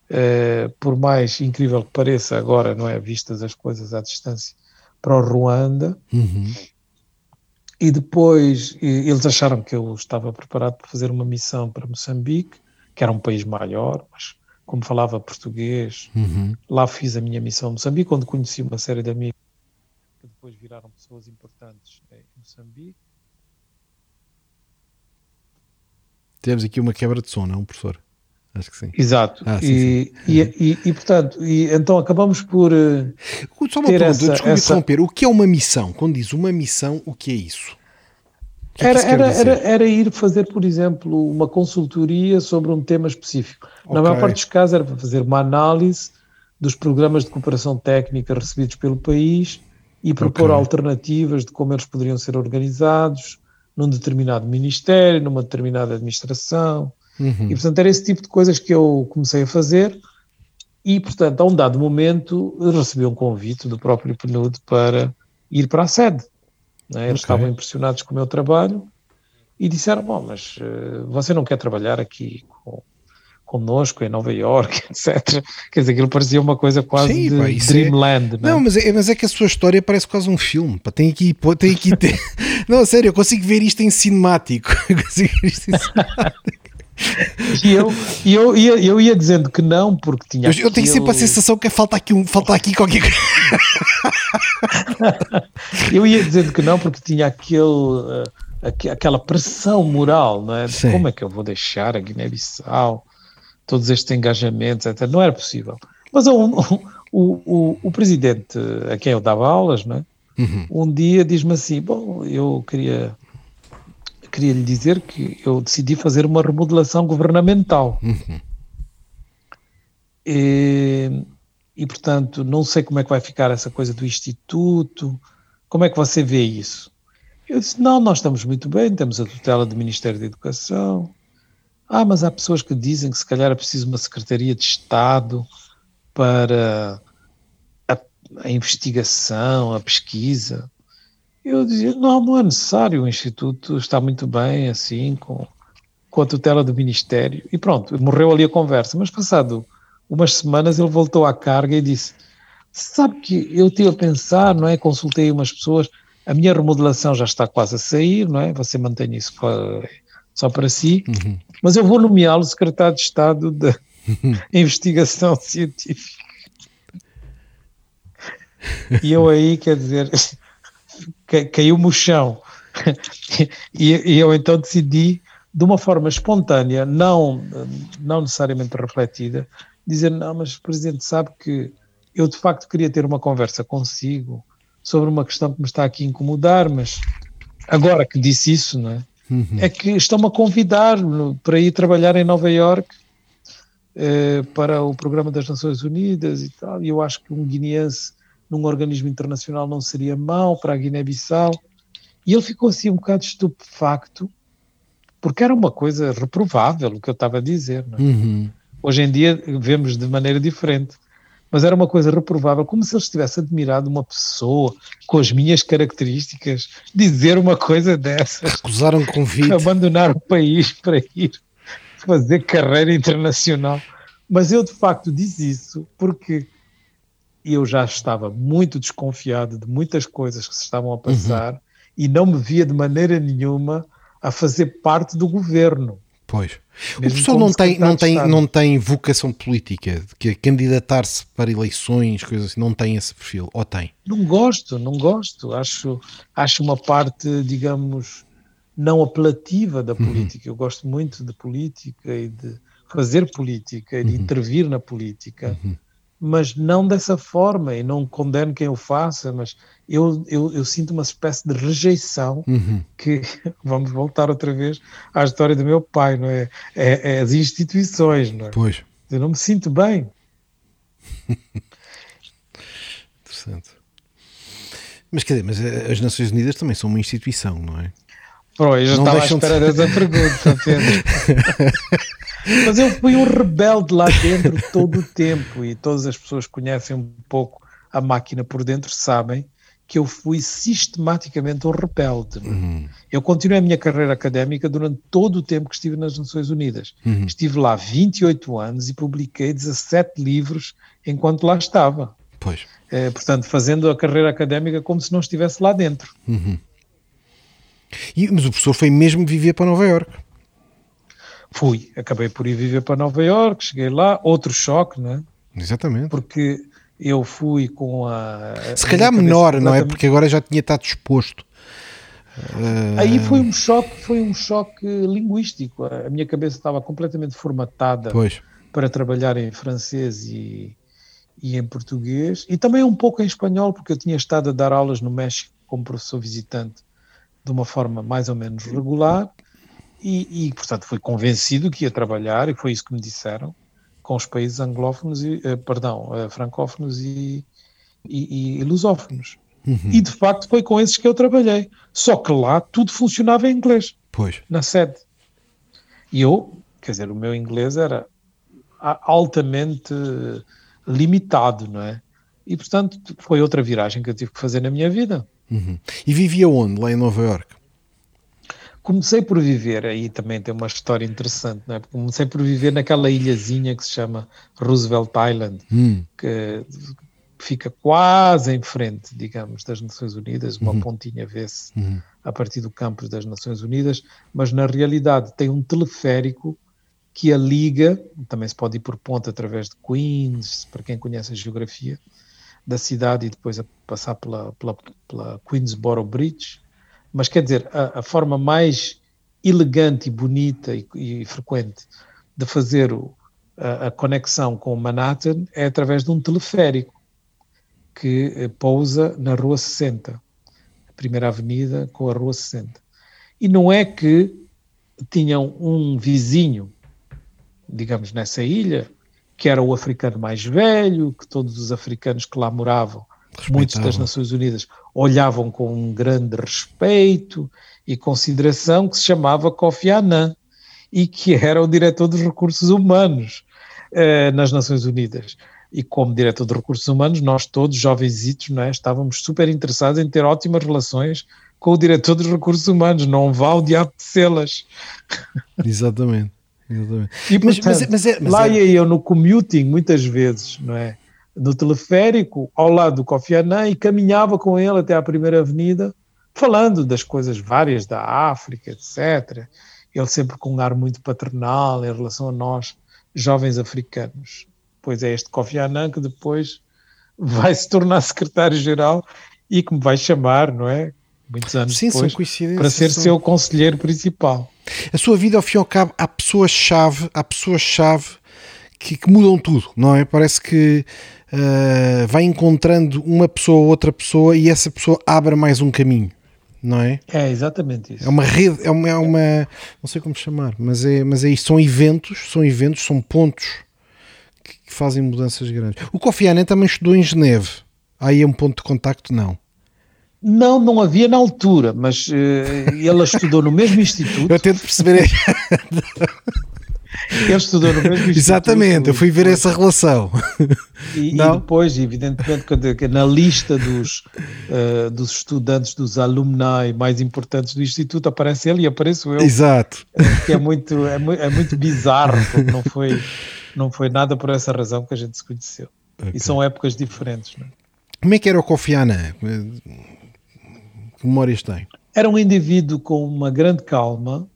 eh, por mais incrível que pareça agora, não é? Vistas as coisas à distância, para o Ruanda. Uhum. E depois eles acharam que eu estava preparado para fazer uma missão para Moçambique, que era um país maior, mas como falava português, uhum. lá fiz a minha missão em Moçambique, onde conheci uma série de amigos que depois viraram pessoas importantes em Moçambique. Temos aqui uma quebra de som, não, professor? Acho que sim. Exato. Ah, sim, e, sim. E, e, e, portanto, e, então acabamos por. Uh, Só uma pergunta, essa, desculpe essa... interromper. O que é uma missão? Quando diz uma missão, o que é isso? Que é era, era, era, era, ir fazer, por exemplo, uma consultoria sobre um tema específico. Okay. Na maior parte dos casos era para fazer uma análise dos programas de cooperação técnica recebidos pelo país e propor okay. alternativas de como eles poderiam ser organizados num determinado ministério, numa determinada administração. Uhum. E, portanto, era esse tipo de coisas que eu comecei a fazer. E, portanto, a um dado momento, recebi um convite do próprio PNUD para ir para a sede. Né? Eles okay. estavam impressionados com o meu trabalho e disseram: Bom, mas uh, você não quer trabalhar aqui com, conosco em Nova York, [laughs] etc. Quer dizer, aquilo parecia uma coisa quase Sim, de pá, é- Dreamland. É... Não, não mas, é, mas é que a sua história parece quase um filme. Pá. Tem aqui, tem aqui [laughs] ter... não, sério, eu consigo ver isto em cinemático. [laughs] Eu consigo ver isto em cinemático. E eu, e eu, ia, eu ia dizendo que não, porque tinha. Eu, eu tenho sempre a sensação que falta aqui, um, falta aqui qualquer coisa. [laughs] eu ia dizendo que não, porque tinha aquele, uh, aquela pressão moral, não é? De como é que eu vou deixar a Guiné-Bissau, todos estes engajamentos, etc. Não era possível. Mas o, o, o, o presidente a quem eu dava aulas, não é? Uhum. um dia diz-me assim: Bom, eu queria queria lhe dizer que eu decidi fazer uma remodelação governamental. Uhum. E, e, portanto, não sei como é que vai ficar essa coisa do Instituto. Como é que você vê isso? Eu disse: não, nós estamos muito bem, temos a tutela do Ministério da Educação. Ah, mas há pessoas que dizem que se calhar é preciso uma Secretaria de Estado para a, a investigação, a pesquisa. Eu dizia, não, não é necessário, o Instituto está muito bem assim, com, com a tutela do Ministério. E pronto, morreu ali a conversa. Mas passado umas semanas ele voltou à carga e disse, sabe que eu estive a pensar, não é? Consultei umas pessoas, a minha remodelação já está quase a sair, não é? Você mantém isso só para si, uhum. mas eu vou nomeá-lo secretário de Estado da [laughs] Investigação Científica. E eu aí, quer dizer, caiu-me o chão. [laughs] e, e, eu então decidi, de uma forma espontânea, não, não necessariamente refletida, dizer: Não, mas o Presidente sabe que eu de facto queria ter uma conversa consigo sobre uma questão que me está aqui a incomodar, mas agora que disse isso, não é? Uhum. É que estão-me a convidar para ir trabalhar em Nova York eh, para o programa das Nações Unidas e tal, e eu acho que um guineense num organismo internacional não seria mau para a Guiné-Bissau. E ele ficou assim um bocado estupefacto, porque era uma coisa reprovável o que eu estava a dizer. É? Uhum. Hoje em dia vemos de maneira diferente, mas era uma coisa reprovável, como se ele estivesse admirado uma pessoa com as minhas características dizer uma coisa dessas. Recusar um convite. Abandonar o país para ir fazer carreira internacional. Mas eu de facto disse isso porque eu já estava muito desconfiado de muitas coisas que se estavam a passar uhum. e não me via de maneira nenhuma a fazer parte do governo. Pois. o professor não tem, não, tem, não tem vocação política, que candidatar-se para eleições, coisas assim, não tem esse perfil, ou tem? Não gosto, não gosto. Acho, acho uma parte, digamos, não apelativa da uhum. política. Uhum. Eu gosto muito de política e de fazer política e de uhum. intervir na política. Uhum mas não dessa forma, e não condeno quem o faça, mas eu, eu, eu sinto uma espécie de rejeição uhum. que, [laughs] vamos voltar outra vez à história do meu pai, não é? É, é as instituições, não é? Pois. Eu não me sinto bem. [laughs] Interessante. Mas quer dizer, mas eh, as Nações Unidas também são uma instituição, não é? Pô, eu já não estava à espera de... dessa pergunta, [laughs] Pedro. Mas eu fui um rebelde lá dentro todo o tempo e todas as pessoas que conhecem um pouco a máquina por dentro sabem que eu fui sistematicamente um rebelde. Uhum. Eu continuei a minha carreira académica durante todo o tempo que estive nas Nações Unidas. Uhum. Estive lá 28 anos e publiquei 17 livros enquanto lá estava. Pois. É, portanto, fazendo a carreira académica como se não estivesse lá dentro. Uhum. E, mas o professor foi mesmo viver para Nova Iorque. Fui, acabei por ir viver para Nova York, cheguei lá, outro choque, né? Exatamente. Porque eu fui com a. Se calhar menor, não é? Porque agora já tinha estado exposto Uh... Aí foi um choque, foi um choque linguístico. A minha cabeça estava completamente formatada pois. para trabalhar em francês e, e em português e também um pouco em espanhol, porque eu tinha estado a dar aulas no México como professor visitante de uma forma mais ou menos regular e, e portanto, fui convencido que ia trabalhar e foi isso que me disseram com os países anglófonos, e, eh, perdão, eh, francófonos e, e, e lusófonos. Uhum. E de facto foi com esses que eu trabalhei. Só que lá tudo funcionava em inglês. Pois. Na sede. E eu, quer dizer, o meu inglês era altamente limitado, não é? E portanto foi outra viragem que eu tive que fazer na minha vida. Uhum. E vivia onde? Lá em Nova York? Comecei por viver, aí também tem uma história interessante, não é? Comecei por viver naquela ilhazinha que se chama Roosevelt Island, hum. que fica quase em frente, digamos, das Nações Unidas, uma uhum. pontinha vê-se uhum. a partir do campus das Nações Unidas, mas na realidade tem um teleférico que a liga, também se pode ir por ponta através de Queens, para quem conhece a geografia da cidade e depois a passar pela, pela, pela Queensboro Bridge, mas quer dizer, a, a forma mais elegante e bonita e, e frequente de fazer o, a, a, conexão com Manhattan é através de um teleférico que eh, pousa na Rua 60, a primeira avenida com a Rua 60. E não é que tinham um vizinho, digamos, nessa ilha, que era o africano mais velho, que todos os africanos que lá moravam, muitos das Nações Unidas, olhavam com um grande respeito e consideração, que se chamava Kofi Annan e que era o diretor dos recursos humanos eh, nas Nações Unidas e como diretor de recursos humanos, nós todos, jovenzitos, não é, estávamos super interessados em ter ótimas relações com o diretor dos recursos humanos, não vá o diabo de selas. Exatamente. Exatamente. E, mas, portanto, mas, mas, é, mas lá é... ia eu no commuting, muitas vezes, não é? No teleférico, ao lado do Kofi Annan, e caminhava com ele até à primeira avenida, falando das coisas várias da África, etc. Ele sempre com um ar muito paternal em relação a nós, jovens africanos. Pois é este Kofi Annan que depois [laughs] vai se tornar secretário-geral e que me vai chamar, não é? Muitos anos Sim, depois, para ser são... seu conselheiro principal. A sua vida, ao fim e ao cabo, há pessoas-chave, há pessoas-chave que, que, mudam tudo, não é? Parece que uh, vai encontrando uma pessoa ou outra pessoa e essa pessoa abre mais um caminho, não é? É exatamente isso. É uma rede, é uma, é uma não sei como chamar, mas é, mas é isto, são eventos, são eventos, são pontos que fazem mudanças grandes. O Kofi Annan também estudou em Geneve. Aí é um ponto de contacto? Não. Não, não havia na altura, mas uh, ele estudou no mesmo [laughs] instituto. Eu tento perceber. Ele estudou no mesmo instituto. Exatamente, eu fui ver depois, essa relação. E, e, depois, evidentemente, na lista dos, uh, dos estudantes, dos alumni mais importantes do instituto, aparece ele e apareço eu. Exato. Que é muito, é, é muito bizarro, porque não foi não foi nada por essa razão que a gente se conheceu. Okay. E são épocas diferentes. Não é? Como é que era o Kofi Annan? Que memórias tem? Era um indivíduo com uma grande calma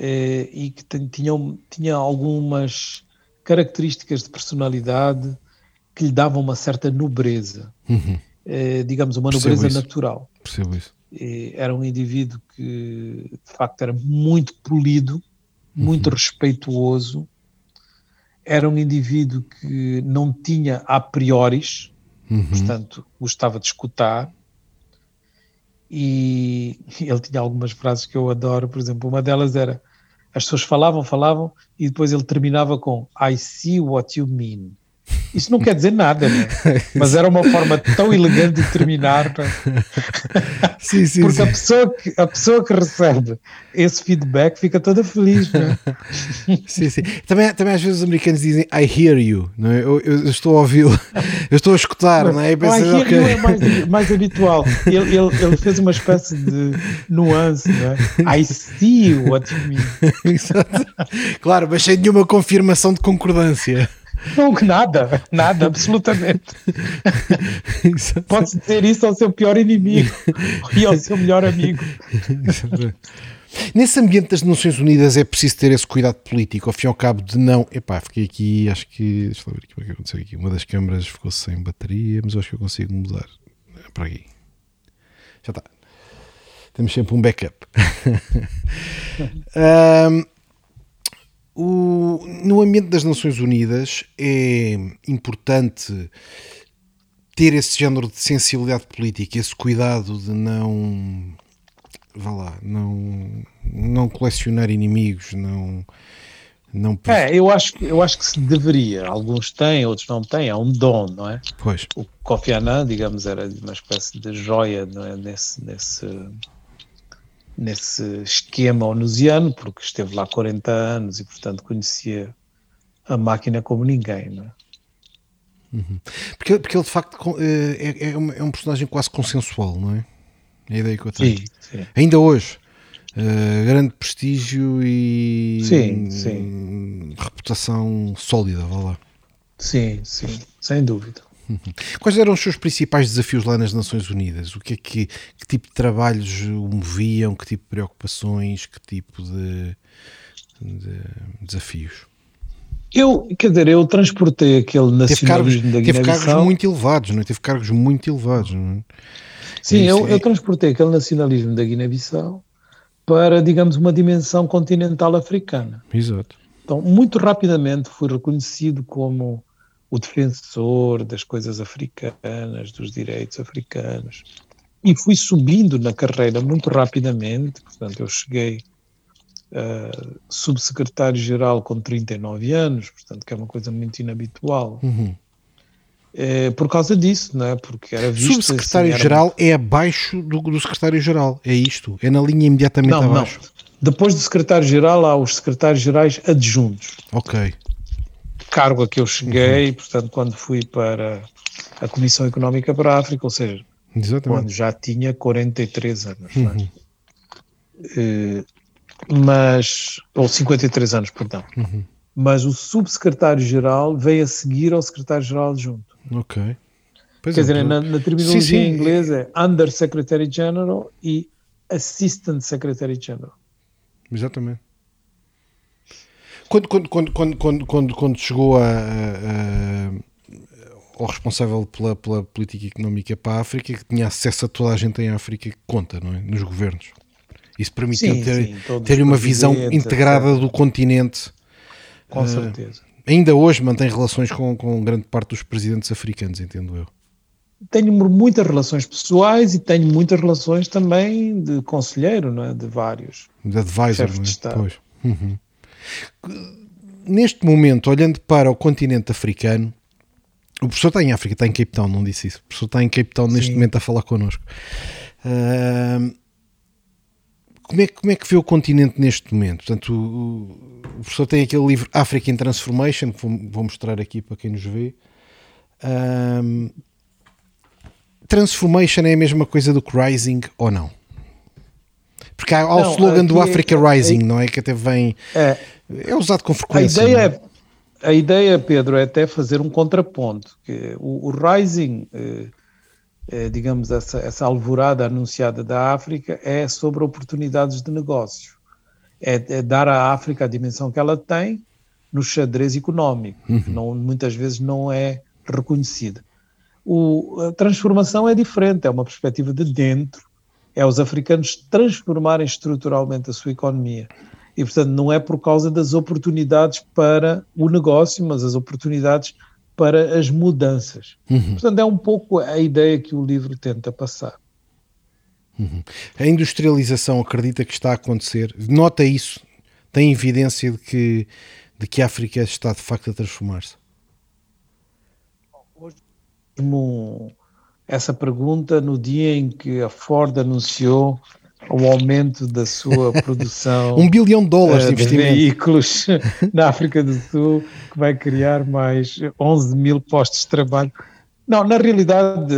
eh, e que tinha, tinha algumas características de personalidade que lhe davam uma certa nobreza. Uhum. Eh, digamos, uma Percebo nobreza isso. natural. Percebo isso. Eh, era um indivíduo que, de facto, era muito polido, muito uhum. respeituoso, era um indivíduo que não tinha a prioris, uhum. portanto, gostava de escutar. E [laughs] ele tinha algumas frases que eu adoro, por exemplo, uma delas era: as pessoas falavam, falavam, e depois ele terminava com I see what you mean. Isso não quer dizer nada, né? [laughs] mas era uma forma tão elegante de terminar. Sim, sim, Porque sim. A, pessoa que, a pessoa que recebe esse feedback fica toda feliz. Né? [laughs] Sim, sim. Também, também às vezes os americanos dizem I hear you, não é? eu, eu, estou a ouvi-lo, eu estou a escutar, não, não é? I hear okay. you é mais, mais habitual. Ele, ele, ele, fez uma espécie de nuance, não é? I see what you mean. [laughs] Exato. Claro, mas sem nenhuma confirmação de concordância. Não, nada, nada, absolutamente. Pode dizer isso ao seu pior inimigo e ao seu melhor amigo. Nesse ambiente das Nações Unidas é preciso ter esse cuidado político, ao fim e ao cabo de não. Epá, fiquei aqui, acho que. Deixa eu ver aqui o é que aconteceu aqui. Uma das câmaras ficou sem bateria, mas acho que eu consigo mudar. Para aqui. Já está. Temos sempre um backup. [laughs] um, o, no ambiente das Nações Unidas é importante ter esse género de sensibilidade política, esse cuidado de não vá lá, não, não colecionar inimigos, não não é, eu acho, eu acho que se deveria. Alguns têm, outros não têm. É um dom, não é? Pois. O Kofi Annan, digamos, era uma espécie de joia não é? nesse, nesse, nesse esquema onusiano, porque esteve lá 40 anos e, portanto, conhecia a máquina como ninguém, não é? Uhum. Porque, porque ele, de facto, eh, é, é, é um personagem quase consensual, não é? É a ideia que eu tenho. Sim, sim. Ainda hoje Uh, grande prestígio e sim, sim. reputação sólida, vá lá. Sim, sim, sem dúvida. [laughs] Quais eram os seus principais desafios lá nas Nações Unidas? O que é que, que tipo de trabalhos o moviam? Que tipo de preocupações? Que tipo de, de desafios? Eu, quer dizer, eu transportei aquele nacionalismo cargos, da Teve cargos muito elevados, não é? Teve cargos muito elevados, não é? Sim, é eu, eu transportei aquele nacionalismo da Guiné-Bissau para, digamos, uma dimensão continental africana. Exato. Então, muito rapidamente fui reconhecido como o defensor das coisas africanas, dos direitos africanos. E fui subindo na carreira muito rapidamente, portanto, eu cheguei a subsecretário-geral com 39 anos, portanto, que é uma coisa muito inabitual. Uhum. É, por causa disso, não é? Porque era visto. Assim, Subsecretário-geral assim, era... é abaixo do, do secretário-geral, é isto? É na linha imediatamente não, abaixo? Não. Depois do secretário-geral há os secretários-gerais adjuntos. Ok. Cargo a que eu cheguei, uhum. portanto, quando fui para a Comissão Económica para a África, ou seja, Exatamente. quando já tinha 43 anos. É? Uhum. É? mas, ou 53 anos, perdão. Uhum. Mas o subsecretário-geral veio a seguir ao secretário-geral adjunto. Ok. Pois Quer é, dizer, na, na terminologia sim, sim. inglesa é Under Secretary General e Assistant Secretary General. Exatamente. Quando, quando, quando, quando, quando, quando, quando chegou a, a, ao responsável pela, pela política económica para a África, que tinha acesso a toda a gente em África que conta, não é? Nos governos. Isso permitiu sim, ter, sim, ter uma visão integrada do continente. Com uh, certeza ainda hoje mantém relações com, com grande parte dos presidentes africanos, entendo eu. Tenho muitas relações pessoais e tenho muitas relações também de conselheiro, não é? de vários. De advisor, não é? de pois. Uhum. Neste momento, olhando para o continente africano, o professor está em África, está em Cape Town, não disse isso. O professor está em Cape Town neste Sim. momento a falar connosco. Uh, como é, como é que vê o continente neste momento? Portanto, o, o professor tem aquele livro African Transformation, que vou, vou mostrar aqui para quem nos vê. Um, transformation é a mesma coisa do que Rising ou não? Porque há, há o slogan do Africa é, Rising, é, não é? Que até vem. É, é usado com frequência. A ideia, é, a ideia, Pedro, é até fazer um contraponto. Que o, o Rising. Eh, eh, digamos, essa, essa alvorada anunciada da África é sobre oportunidades de negócio. É, é dar à África a dimensão que ela tem no xadrez económico, uhum. que não, muitas vezes não é reconhecida. O, a transformação é diferente, é uma perspectiva de dentro, é os africanos transformarem estruturalmente a sua economia. E, portanto, não é por causa das oportunidades para o negócio, mas as oportunidades para as mudanças. Uhum. Portanto, é um pouco a ideia que o livro tenta passar. Uhum. A industrialização acredita que está a acontecer? Nota isso? Tem evidência de que, de que a África está de facto a transformar-se? Hoje, essa pergunta no dia em que a Ford anunciou o aumento da sua [laughs] produção. um bilhão de dólares uh, de investimento. De veículos [laughs] na África do Sul, que vai criar mais 11 mil postos de trabalho. Não, na realidade,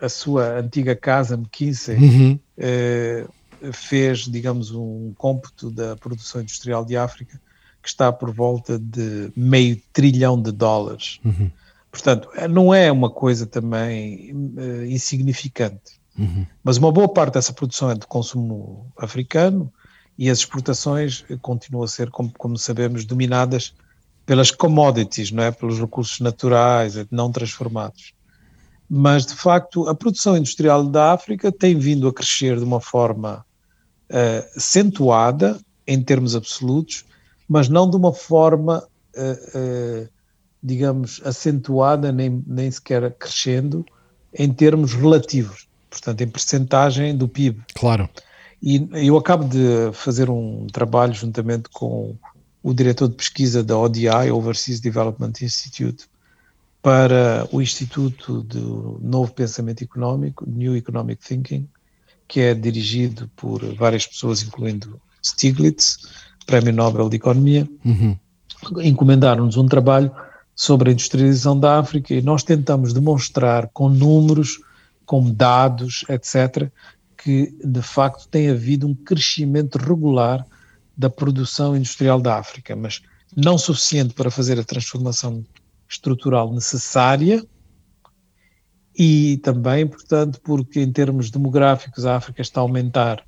a sua antiga casa, McKinsey, uhum. uh, fez, digamos, um cômputo da produção industrial de África que está por volta de meio trilhão de dólares. Uhum. Portanto, não é uma coisa também insignificante. Uhum. Mas uma boa parte dessa produção é de consumo africano e as exportações continuam a ser, como, como sabemos, dominadas pelas commodities, não é? pelos recursos naturais, não transformados. Mas, de facto, a produção industrial da África tem vindo a crescer de uma forma uh, acentuada, em termos absolutos, mas não de uma forma, uh, uh, digamos, acentuada, nem, nem sequer crescendo, em termos relativos, portanto, em percentagem do PIB. Claro. E eu acabo de fazer um trabalho juntamente com o diretor de pesquisa da ODI, Overseas Development Institute, para o Instituto do Novo Pensamento Económico, New Economic Thinking, que é dirigido por várias pessoas, incluindo Stiglitz, Prémio Nobel de Economia, uhum. encomendaram-nos um trabalho sobre a industrialização da África e nós tentamos demonstrar com números, com dados, etc., que de facto tem havido um crescimento regular da produção industrial da África, mas não suficiente para fazer a transformação estrutural necessária e também, portanto, porque em termos demográficos a África está a aumentar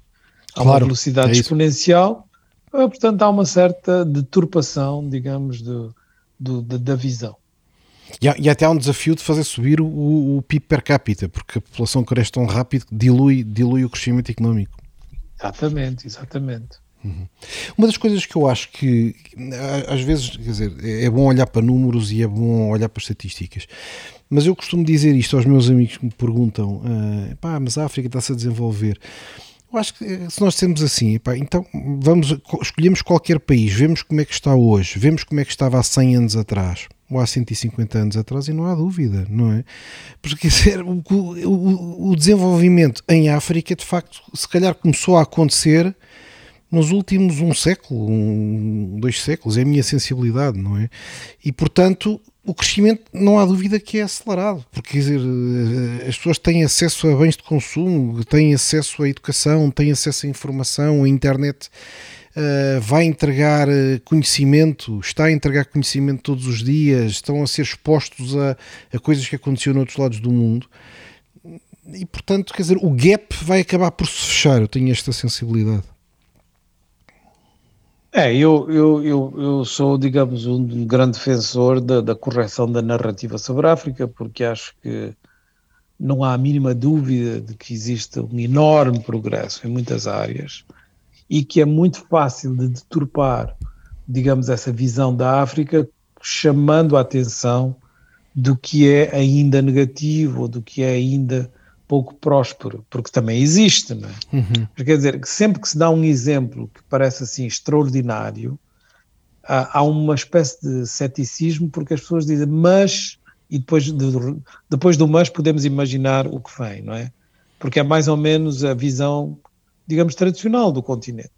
a claro, uma velocidade é exponencial, portanto há uma certa deturpação, digamos, do, do, da visão. E, há, e até há um desafio de fazer subir o, o, PIB per capita, porque a população cresce tão rápido que dilui, dilui o crescimento económico. Exatamente, exatamente. Uhum. Uma das coisas que eu acho que às vezes quer dizer, é bom olhar para números e é bom olhar para estatísticas, mas eu costumo dizer isto aos meus amigos que me perguntam: ah, pá, mas a África está-se a desenvolver. Eu acho que eh, se nós temos assim, pá, então vamos, escolhemos qualquer país, vemos como é que está hoje, vemos como é que estava há 100 anos atrás ou há 150 anos atrás, e não há dúvida, não é? Porque dizer, o, o, o desenvolvimento em África, de facto, se calhar começou a acontecer nos últimos um século, um, dois séculos, é a minha sensibilidade, não é? E portanto, o crescimento não há dúvida que é acelerado, porque quer dizer, eh, as pessoas têm acesso a bens de consumo, têm acesso à educação, têm acesso à informação, a internet uh, vai entregar eh, conhecimento, está a entregar conhecimento todos os dias, estão a ser expostos a, a coisas que aconteciam noutros lados do mundo. E portanto, quer dizer, o gap vai acabar por se fechar, eu tenho esta sensibilidade. É, eu, eu, eu, eu sou, digamos, um grande defensor da, da correção da narrativa sobre a África, porque acho que não há a mínima dúvida de que existe um enorme progresso em muitas áreas e que é muito fácil de deturpar, digamos, essa visão da África, chamando a atenção do que é ainda negativo, ou do que é ainda pouco próspero, porque também existe, não é? Uhum. Quer dizer, que sempre que se dá um exemplo que parece assim extraordinário, há, há uma espécie de ceticismo, porque as pessoas dizem, mas, e depois, de, depois do mas podemos imaginar o que vem, não é? Porque é mais ou menos a visão, digamos, tradicional do continente.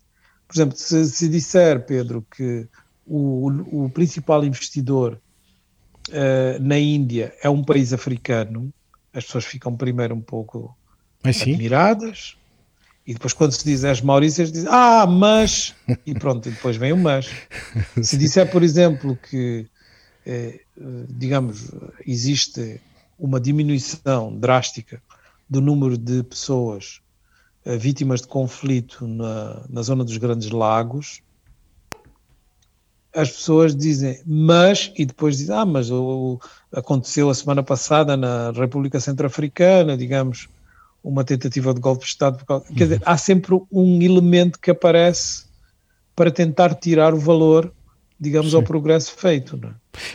Por exemplo, se, se disser, Pedro, que o, o principal investidor uh, na Índia é um país africano, as pessoas ficam primeiro um pouco admiradas e depois quando se diz as Maurícias dizem ah, mas e pronto, e depois vem o mas. [laughs] Se disser, por exemplo, que eh, digamos, existe uma diminuição drástica do número de pessoas vítimas de conflito na, na zona dos Grandes Lagos, as pessoas dizem mas e depois dizem ah mas o, aconteceu a semana passada na República Centro-Africana digamos uma tentativa de golpe de Estado quer dizer há sempre um elemento que aparece para tentar tirar o valor digamos, Sim. ao progresso feito. Não é?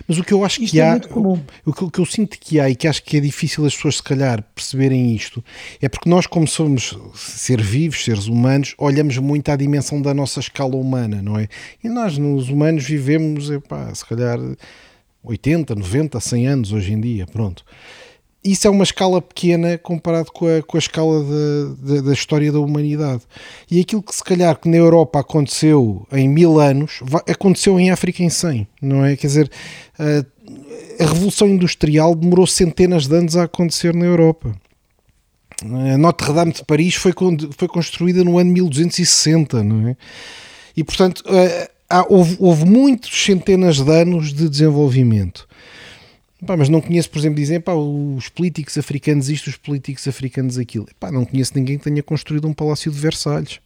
Mas o que eu acho isto que é há, o, o, que, o que eu sinto que há e que acho que é difícil as pessoas se calhar perceberem isto, é porque nós, como somos seres vivos, seres humanos, olhamos muito à dimensão da nossa escala humana, não é? E nós, nos humanos, vivemos, epá, se calhar 80, 90, 100 anos hoje em dia, pronto isso é uma escala pequena comparado com a, com a escala da, da, história da humanidade. E aquilo que se calhar que na Europa aconteceu em mil anos, aconteceu em África em 100, não é? Quer dizer, a, a Revolução Industrial demorou centenas de anos a acontecer na Europa. A Notre Dame de Paris foi, foi construída no ano 1260, não é? E portanto, há, houve, houve muitos centenas de anos de desenvolvimento. Pá, mas não conheço, por exemplo, dizem pá, os políticos africanos isto, os políticos africanos aquilo. Pá, não conheço ninguém que tenha construído um palácio de Versalhes.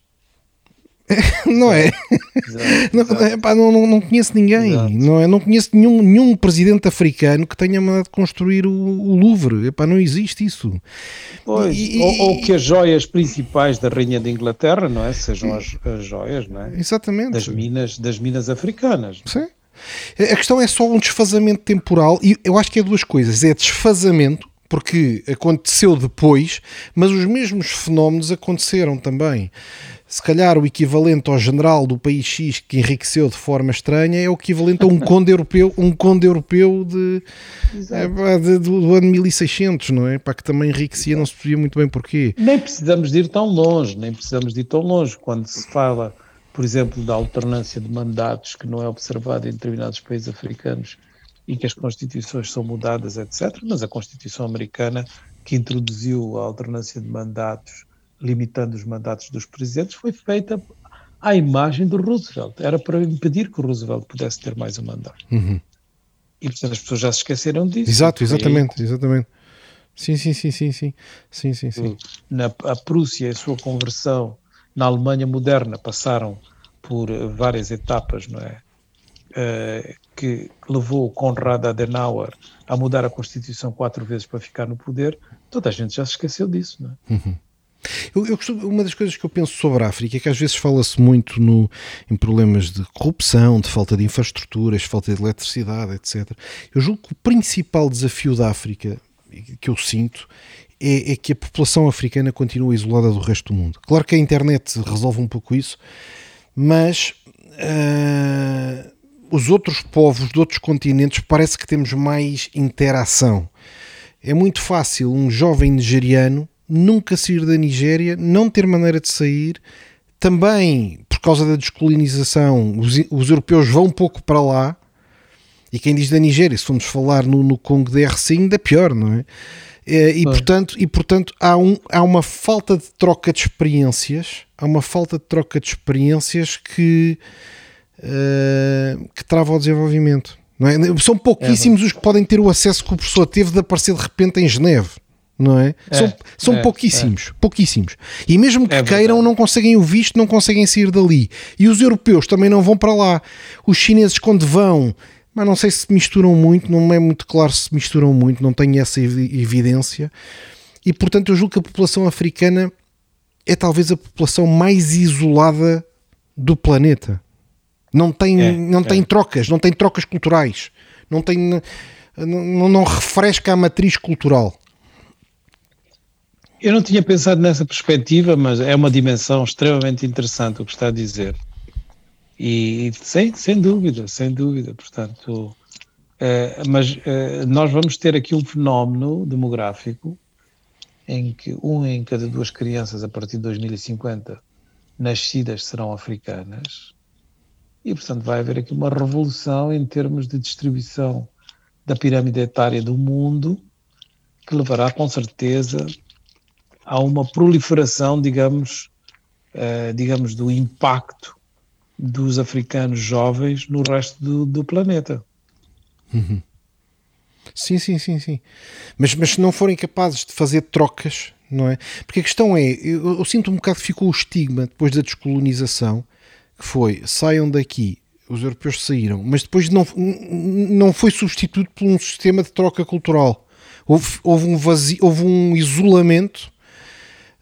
[laughs] não é? Exato, não, Epá, não, não, não, conheço ninguém, não, é? não conheço nenhum, nenhum presidente africano que tenha mandado construir o, o Louvre, Epá, não existe isso. Pois, e, ou, ou, que as joias principais da Rainha de Inglaterra, não é? Sejam as, as joias, não é? Exatamente. Das minas, das minas africanas. Sim. A questão é só um desfazamento temporal e eu acho que é duas coisas. É desfazamento, porque aconteceu depois, mas os mesmos fenómenos aconteceram também se calhar o equivalente ao general do país X que enriqueceu de forma estranha é o equivalente a um [laughs] conde europeu, um conde europeu de, é, de, do, do, ano 1600, não é? Para que também enriquecia, não se sabia muito bem porquê. Nem precisamos de ir tão longe, nem precisamos de ir tão longe quando se fala, por exemplo, da alternância de mandatos que não é observada em determinados países africanos e que as constituições são mudadas, etc. Mas a Constituição americana que introduziu a alternância de mandatos limitando os mandatos dos presidentes, foi feita à imagem do Roosevelt. Era para impedir que o Roosevelt pudesse ter mais um mandato. Uhum. E portanto as pessoas já se esqueceram disso. Exato, exatamente, exatamente. Sim, sim, sim, sim, sim. sim, sim, sim. Na, a Prússia, a sua conversão na Alemanha moderna passaram por várias etapas, não é? Uh, que levou Konrad Adenauer a mudar a Constituição quatro vezes para ficar no poder, toda a gente já se esqueceu disso, não é? Uhum. Eu, eu costumo, uma das coisas que eu penso sobre a África é que às vezes fala-se muito no, em problemas de corrupção, de falta de infraestruturas, falta de eletricidade, etc. Eu julgo que o principal desafio da África que eu sinto é, é, que a população africana continua isolada do resto do mundo. Claro que a internet resolve um pouco isso, mas uh, os outros povos de outros continentes parece que temos mais interação. É muito fácil um jovem nigeriano nunca sair da Nigéria, não ter maneira de sair, também por causa da descolonização, os, os europeus vão pouco para lá, e quem diz da Nigéria, se formos falar no, no Congo DRC, ainda pior, não é? É e, portanto, e portanto há, um, há uma falta de troca de experiências, há uma falta de troca de experiências que, uh, que trava o desenvolvimento. Não é? São pouquíssimos é, os que podem ter o acesso que o professor teve de aparecer de repente em Geneve não é? é são são é, pouquíssimos, é. pouquíssimos. E mesmo que é queiram, não conseguem o visto, não conseguem sair dali. E os europeus também não vão para lá. Os chineses, quando vão, mas não sei se misturam muito, não é muito claro se misturam muito, não tenho essa evidência. E portanto, eu julgo que a população africana é talvez a população mais isolada do planeta. Não tem, é, não tem é. trocas, não tem trocas culturais, não tem. Não, não refresca a matriz cultural. Eu não tinha pensado nessa perspectiva, mas é uma dimensão extremamente interessante o que está a dizer. E sem, sem dúvida, sem dúvida, portanto, é, mas é, nós vamos ter aqui um fenómeno demográfico em que um em cada duas crianças a partir de 2050 nascidas serão africanas e, portanto, vai haver aqui uma revolução em termos de distribuição da pirâmide etária do mundo que levará com certeza há uma proliferação, digamos, uh, digamos, do impacto dos africanos jovens no resto do, do planeta. Uhum. Sim, sim, sim, sim. Mas, mas se não forem capazes de fazer trocas, não é? Porque a questão é, eu, eu sinto um bocado que ficou o estigma depois da descolonização, que foi, saiam daqui, os europeus saíram, mas depois não, não foi substituído por um sistema de troca cultural. Houve, houve um vazio, houve um isolamento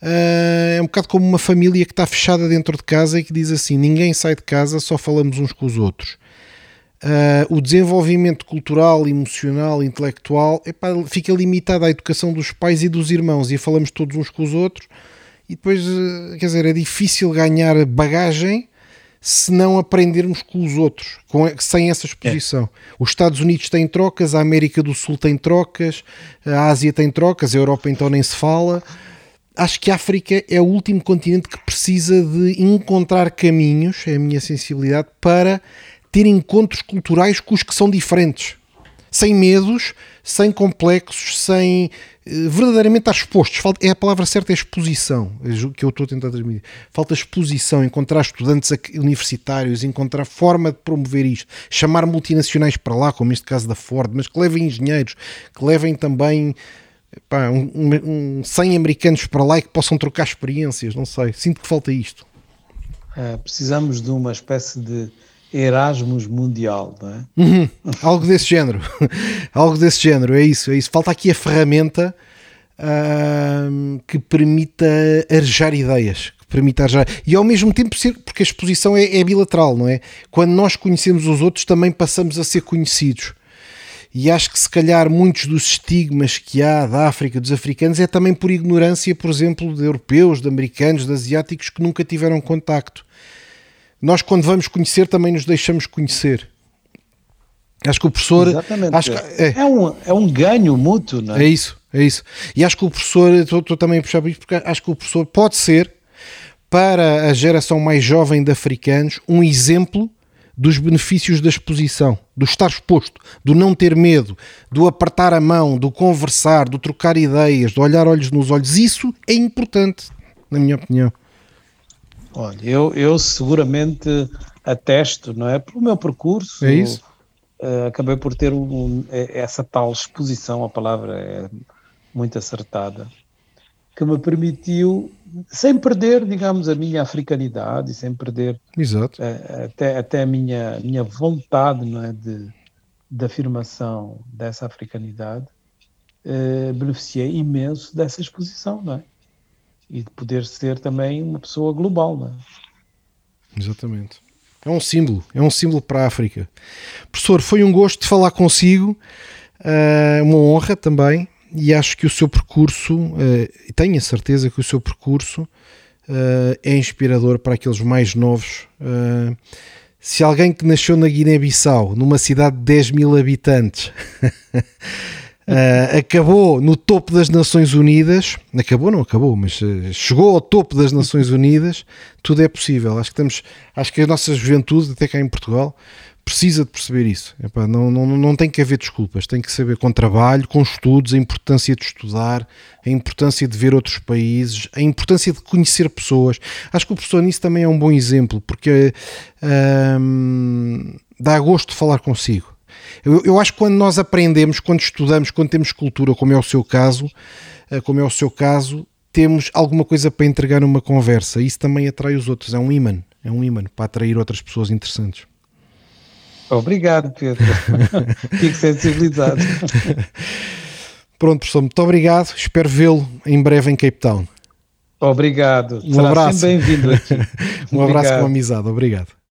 é um bocado como uma família que está fechada dentro de casa e que diz assim: ninguém sai de casa, só falamos uns com os outros. Uh, o desenvolvimento cultural, emocional, intelectual epá, fica limitado à educação dos pais e dos irmãos e falamos todos uns com os outros. E depois, uh, quer dizer, é difícil ganhar bagagem se não aprendermos com os outros, com, sem essa exposição. É. Os Estados Unidos têm trocas, a América do Sul tem trocas, a Ásia tem trocas, a Europa então nem se fala acho que a África é o último continente que precisa de encontrar caminhos, é a minha sensibilidade, para ter encontros culturais com os que são diferentes. Sem medos, sem complexos, sem eh, verdadeiramente estar expostos. É a palavra certa, é exposição, é que eu estou a tentar transmitir. Falta exposição, encontrar estudantes universitários, encontrar forma de promover isto, chamar multinacionais para lá, como este caso da Ford, mas que levem engenheiros, que levem também pá, um, um, 100 americanos para lá e que possam trocar experiências, não sei. Sinto que falta isto. Uh, precisamos de uma espécie de Erasmus mundial, não é? Uhum, algo desse género, [laughs] algo desse género, é isso, é isso. Falta aqui a ferramenta uh, que permita arejar ideias, que permita arejar, e ao mesmo tempo ser, porque a exposição é, é bilateral, não é? Quando nós conhecemos os outros, também passamos a ser conhecidos. E acho que se calhar muitos dos estigmas que há da África, dos africanos, é também por ignorância, por exemplo, de europeus, de americanos, de asiáticos que nunca tiveram contacto. Nós, quando vamos conhecer, também nos deixamos conhecer. Acho que o professor. Exatamente. Que, é. É, um, é um ganho mútuo, não é? É isso, é isso. E acho que o professor, estou, estou também a puxar por isso, porque acho que o professor pode ser, para a geração mais jovem de africanos, um exemplo dos benefícios da exposição, do estar exposto, do não ter medo, do apertar a mão, do conversar, do trocar ideias, do olhar olhos nos olhos. Isso é importante, na minha opinião. Olha, eu, eu seguramente atesto, não é? Pelo meu percurso. É isso. Uh, acabei por ter um, essa tal exposição, a palavra é muito acertada, que me permitiu, sem perder, digamos, a minha africanidade, sem perder. Uh, até, até a minha, minha vontade não é, de, de afirmação dessa africanidade, uh, beneficiei imenso dessa exposição, não é? E de poder ser também uma pessoa global, não é? Exatamente. É um símbolo, é um símbolo para a África. Professor, foi um gosto de falar consigo, uh, uma honra também, e acho que o seu percurso, uh, tenho a certeza que o seu percurso uh, é inspirador para aqueles mais novos. Uh, se alguém que nasceu na Guiné-Bissau, numa cidade de 10 mil habitantes, Uh, [laughs] acabou no topo das Nações Unidas, acabou, não acabou, mas uh, chegou ao topo das Nações Unidas, tudo é possível. Acho que temos, acho que a nossa juventude, até cá em Portugal, precisa de perceber isso. Epá, não, não, não tem que haver desculpas, tem que saber com trabalho, com estudos, a importância de estudar, a importância de ver outros países, a importância de conhecer pessoas. Acho que o professor nisso também é um bom exemplo, porque uh, dá gosto de falar consigo eu, eu acho que quando nós aprendemos, quando estudamos, quando temos cultura, como é o seu caso, eh, como é o seu caso, temos alguma coisa para entregar numa conversa. Isso também atrai os outros. É um imã. É um imã para atrair outras pessoas interessantes. Obrigado, Pedro. [laughs] Fico sensibilizado. Pronto, professor, muito obrigado. Espero vê-lo em breve em Cape Town. Obrigado. Um Será abraço. bem-vindo aqui. [laughs] um abraço com amizade. Obrigado.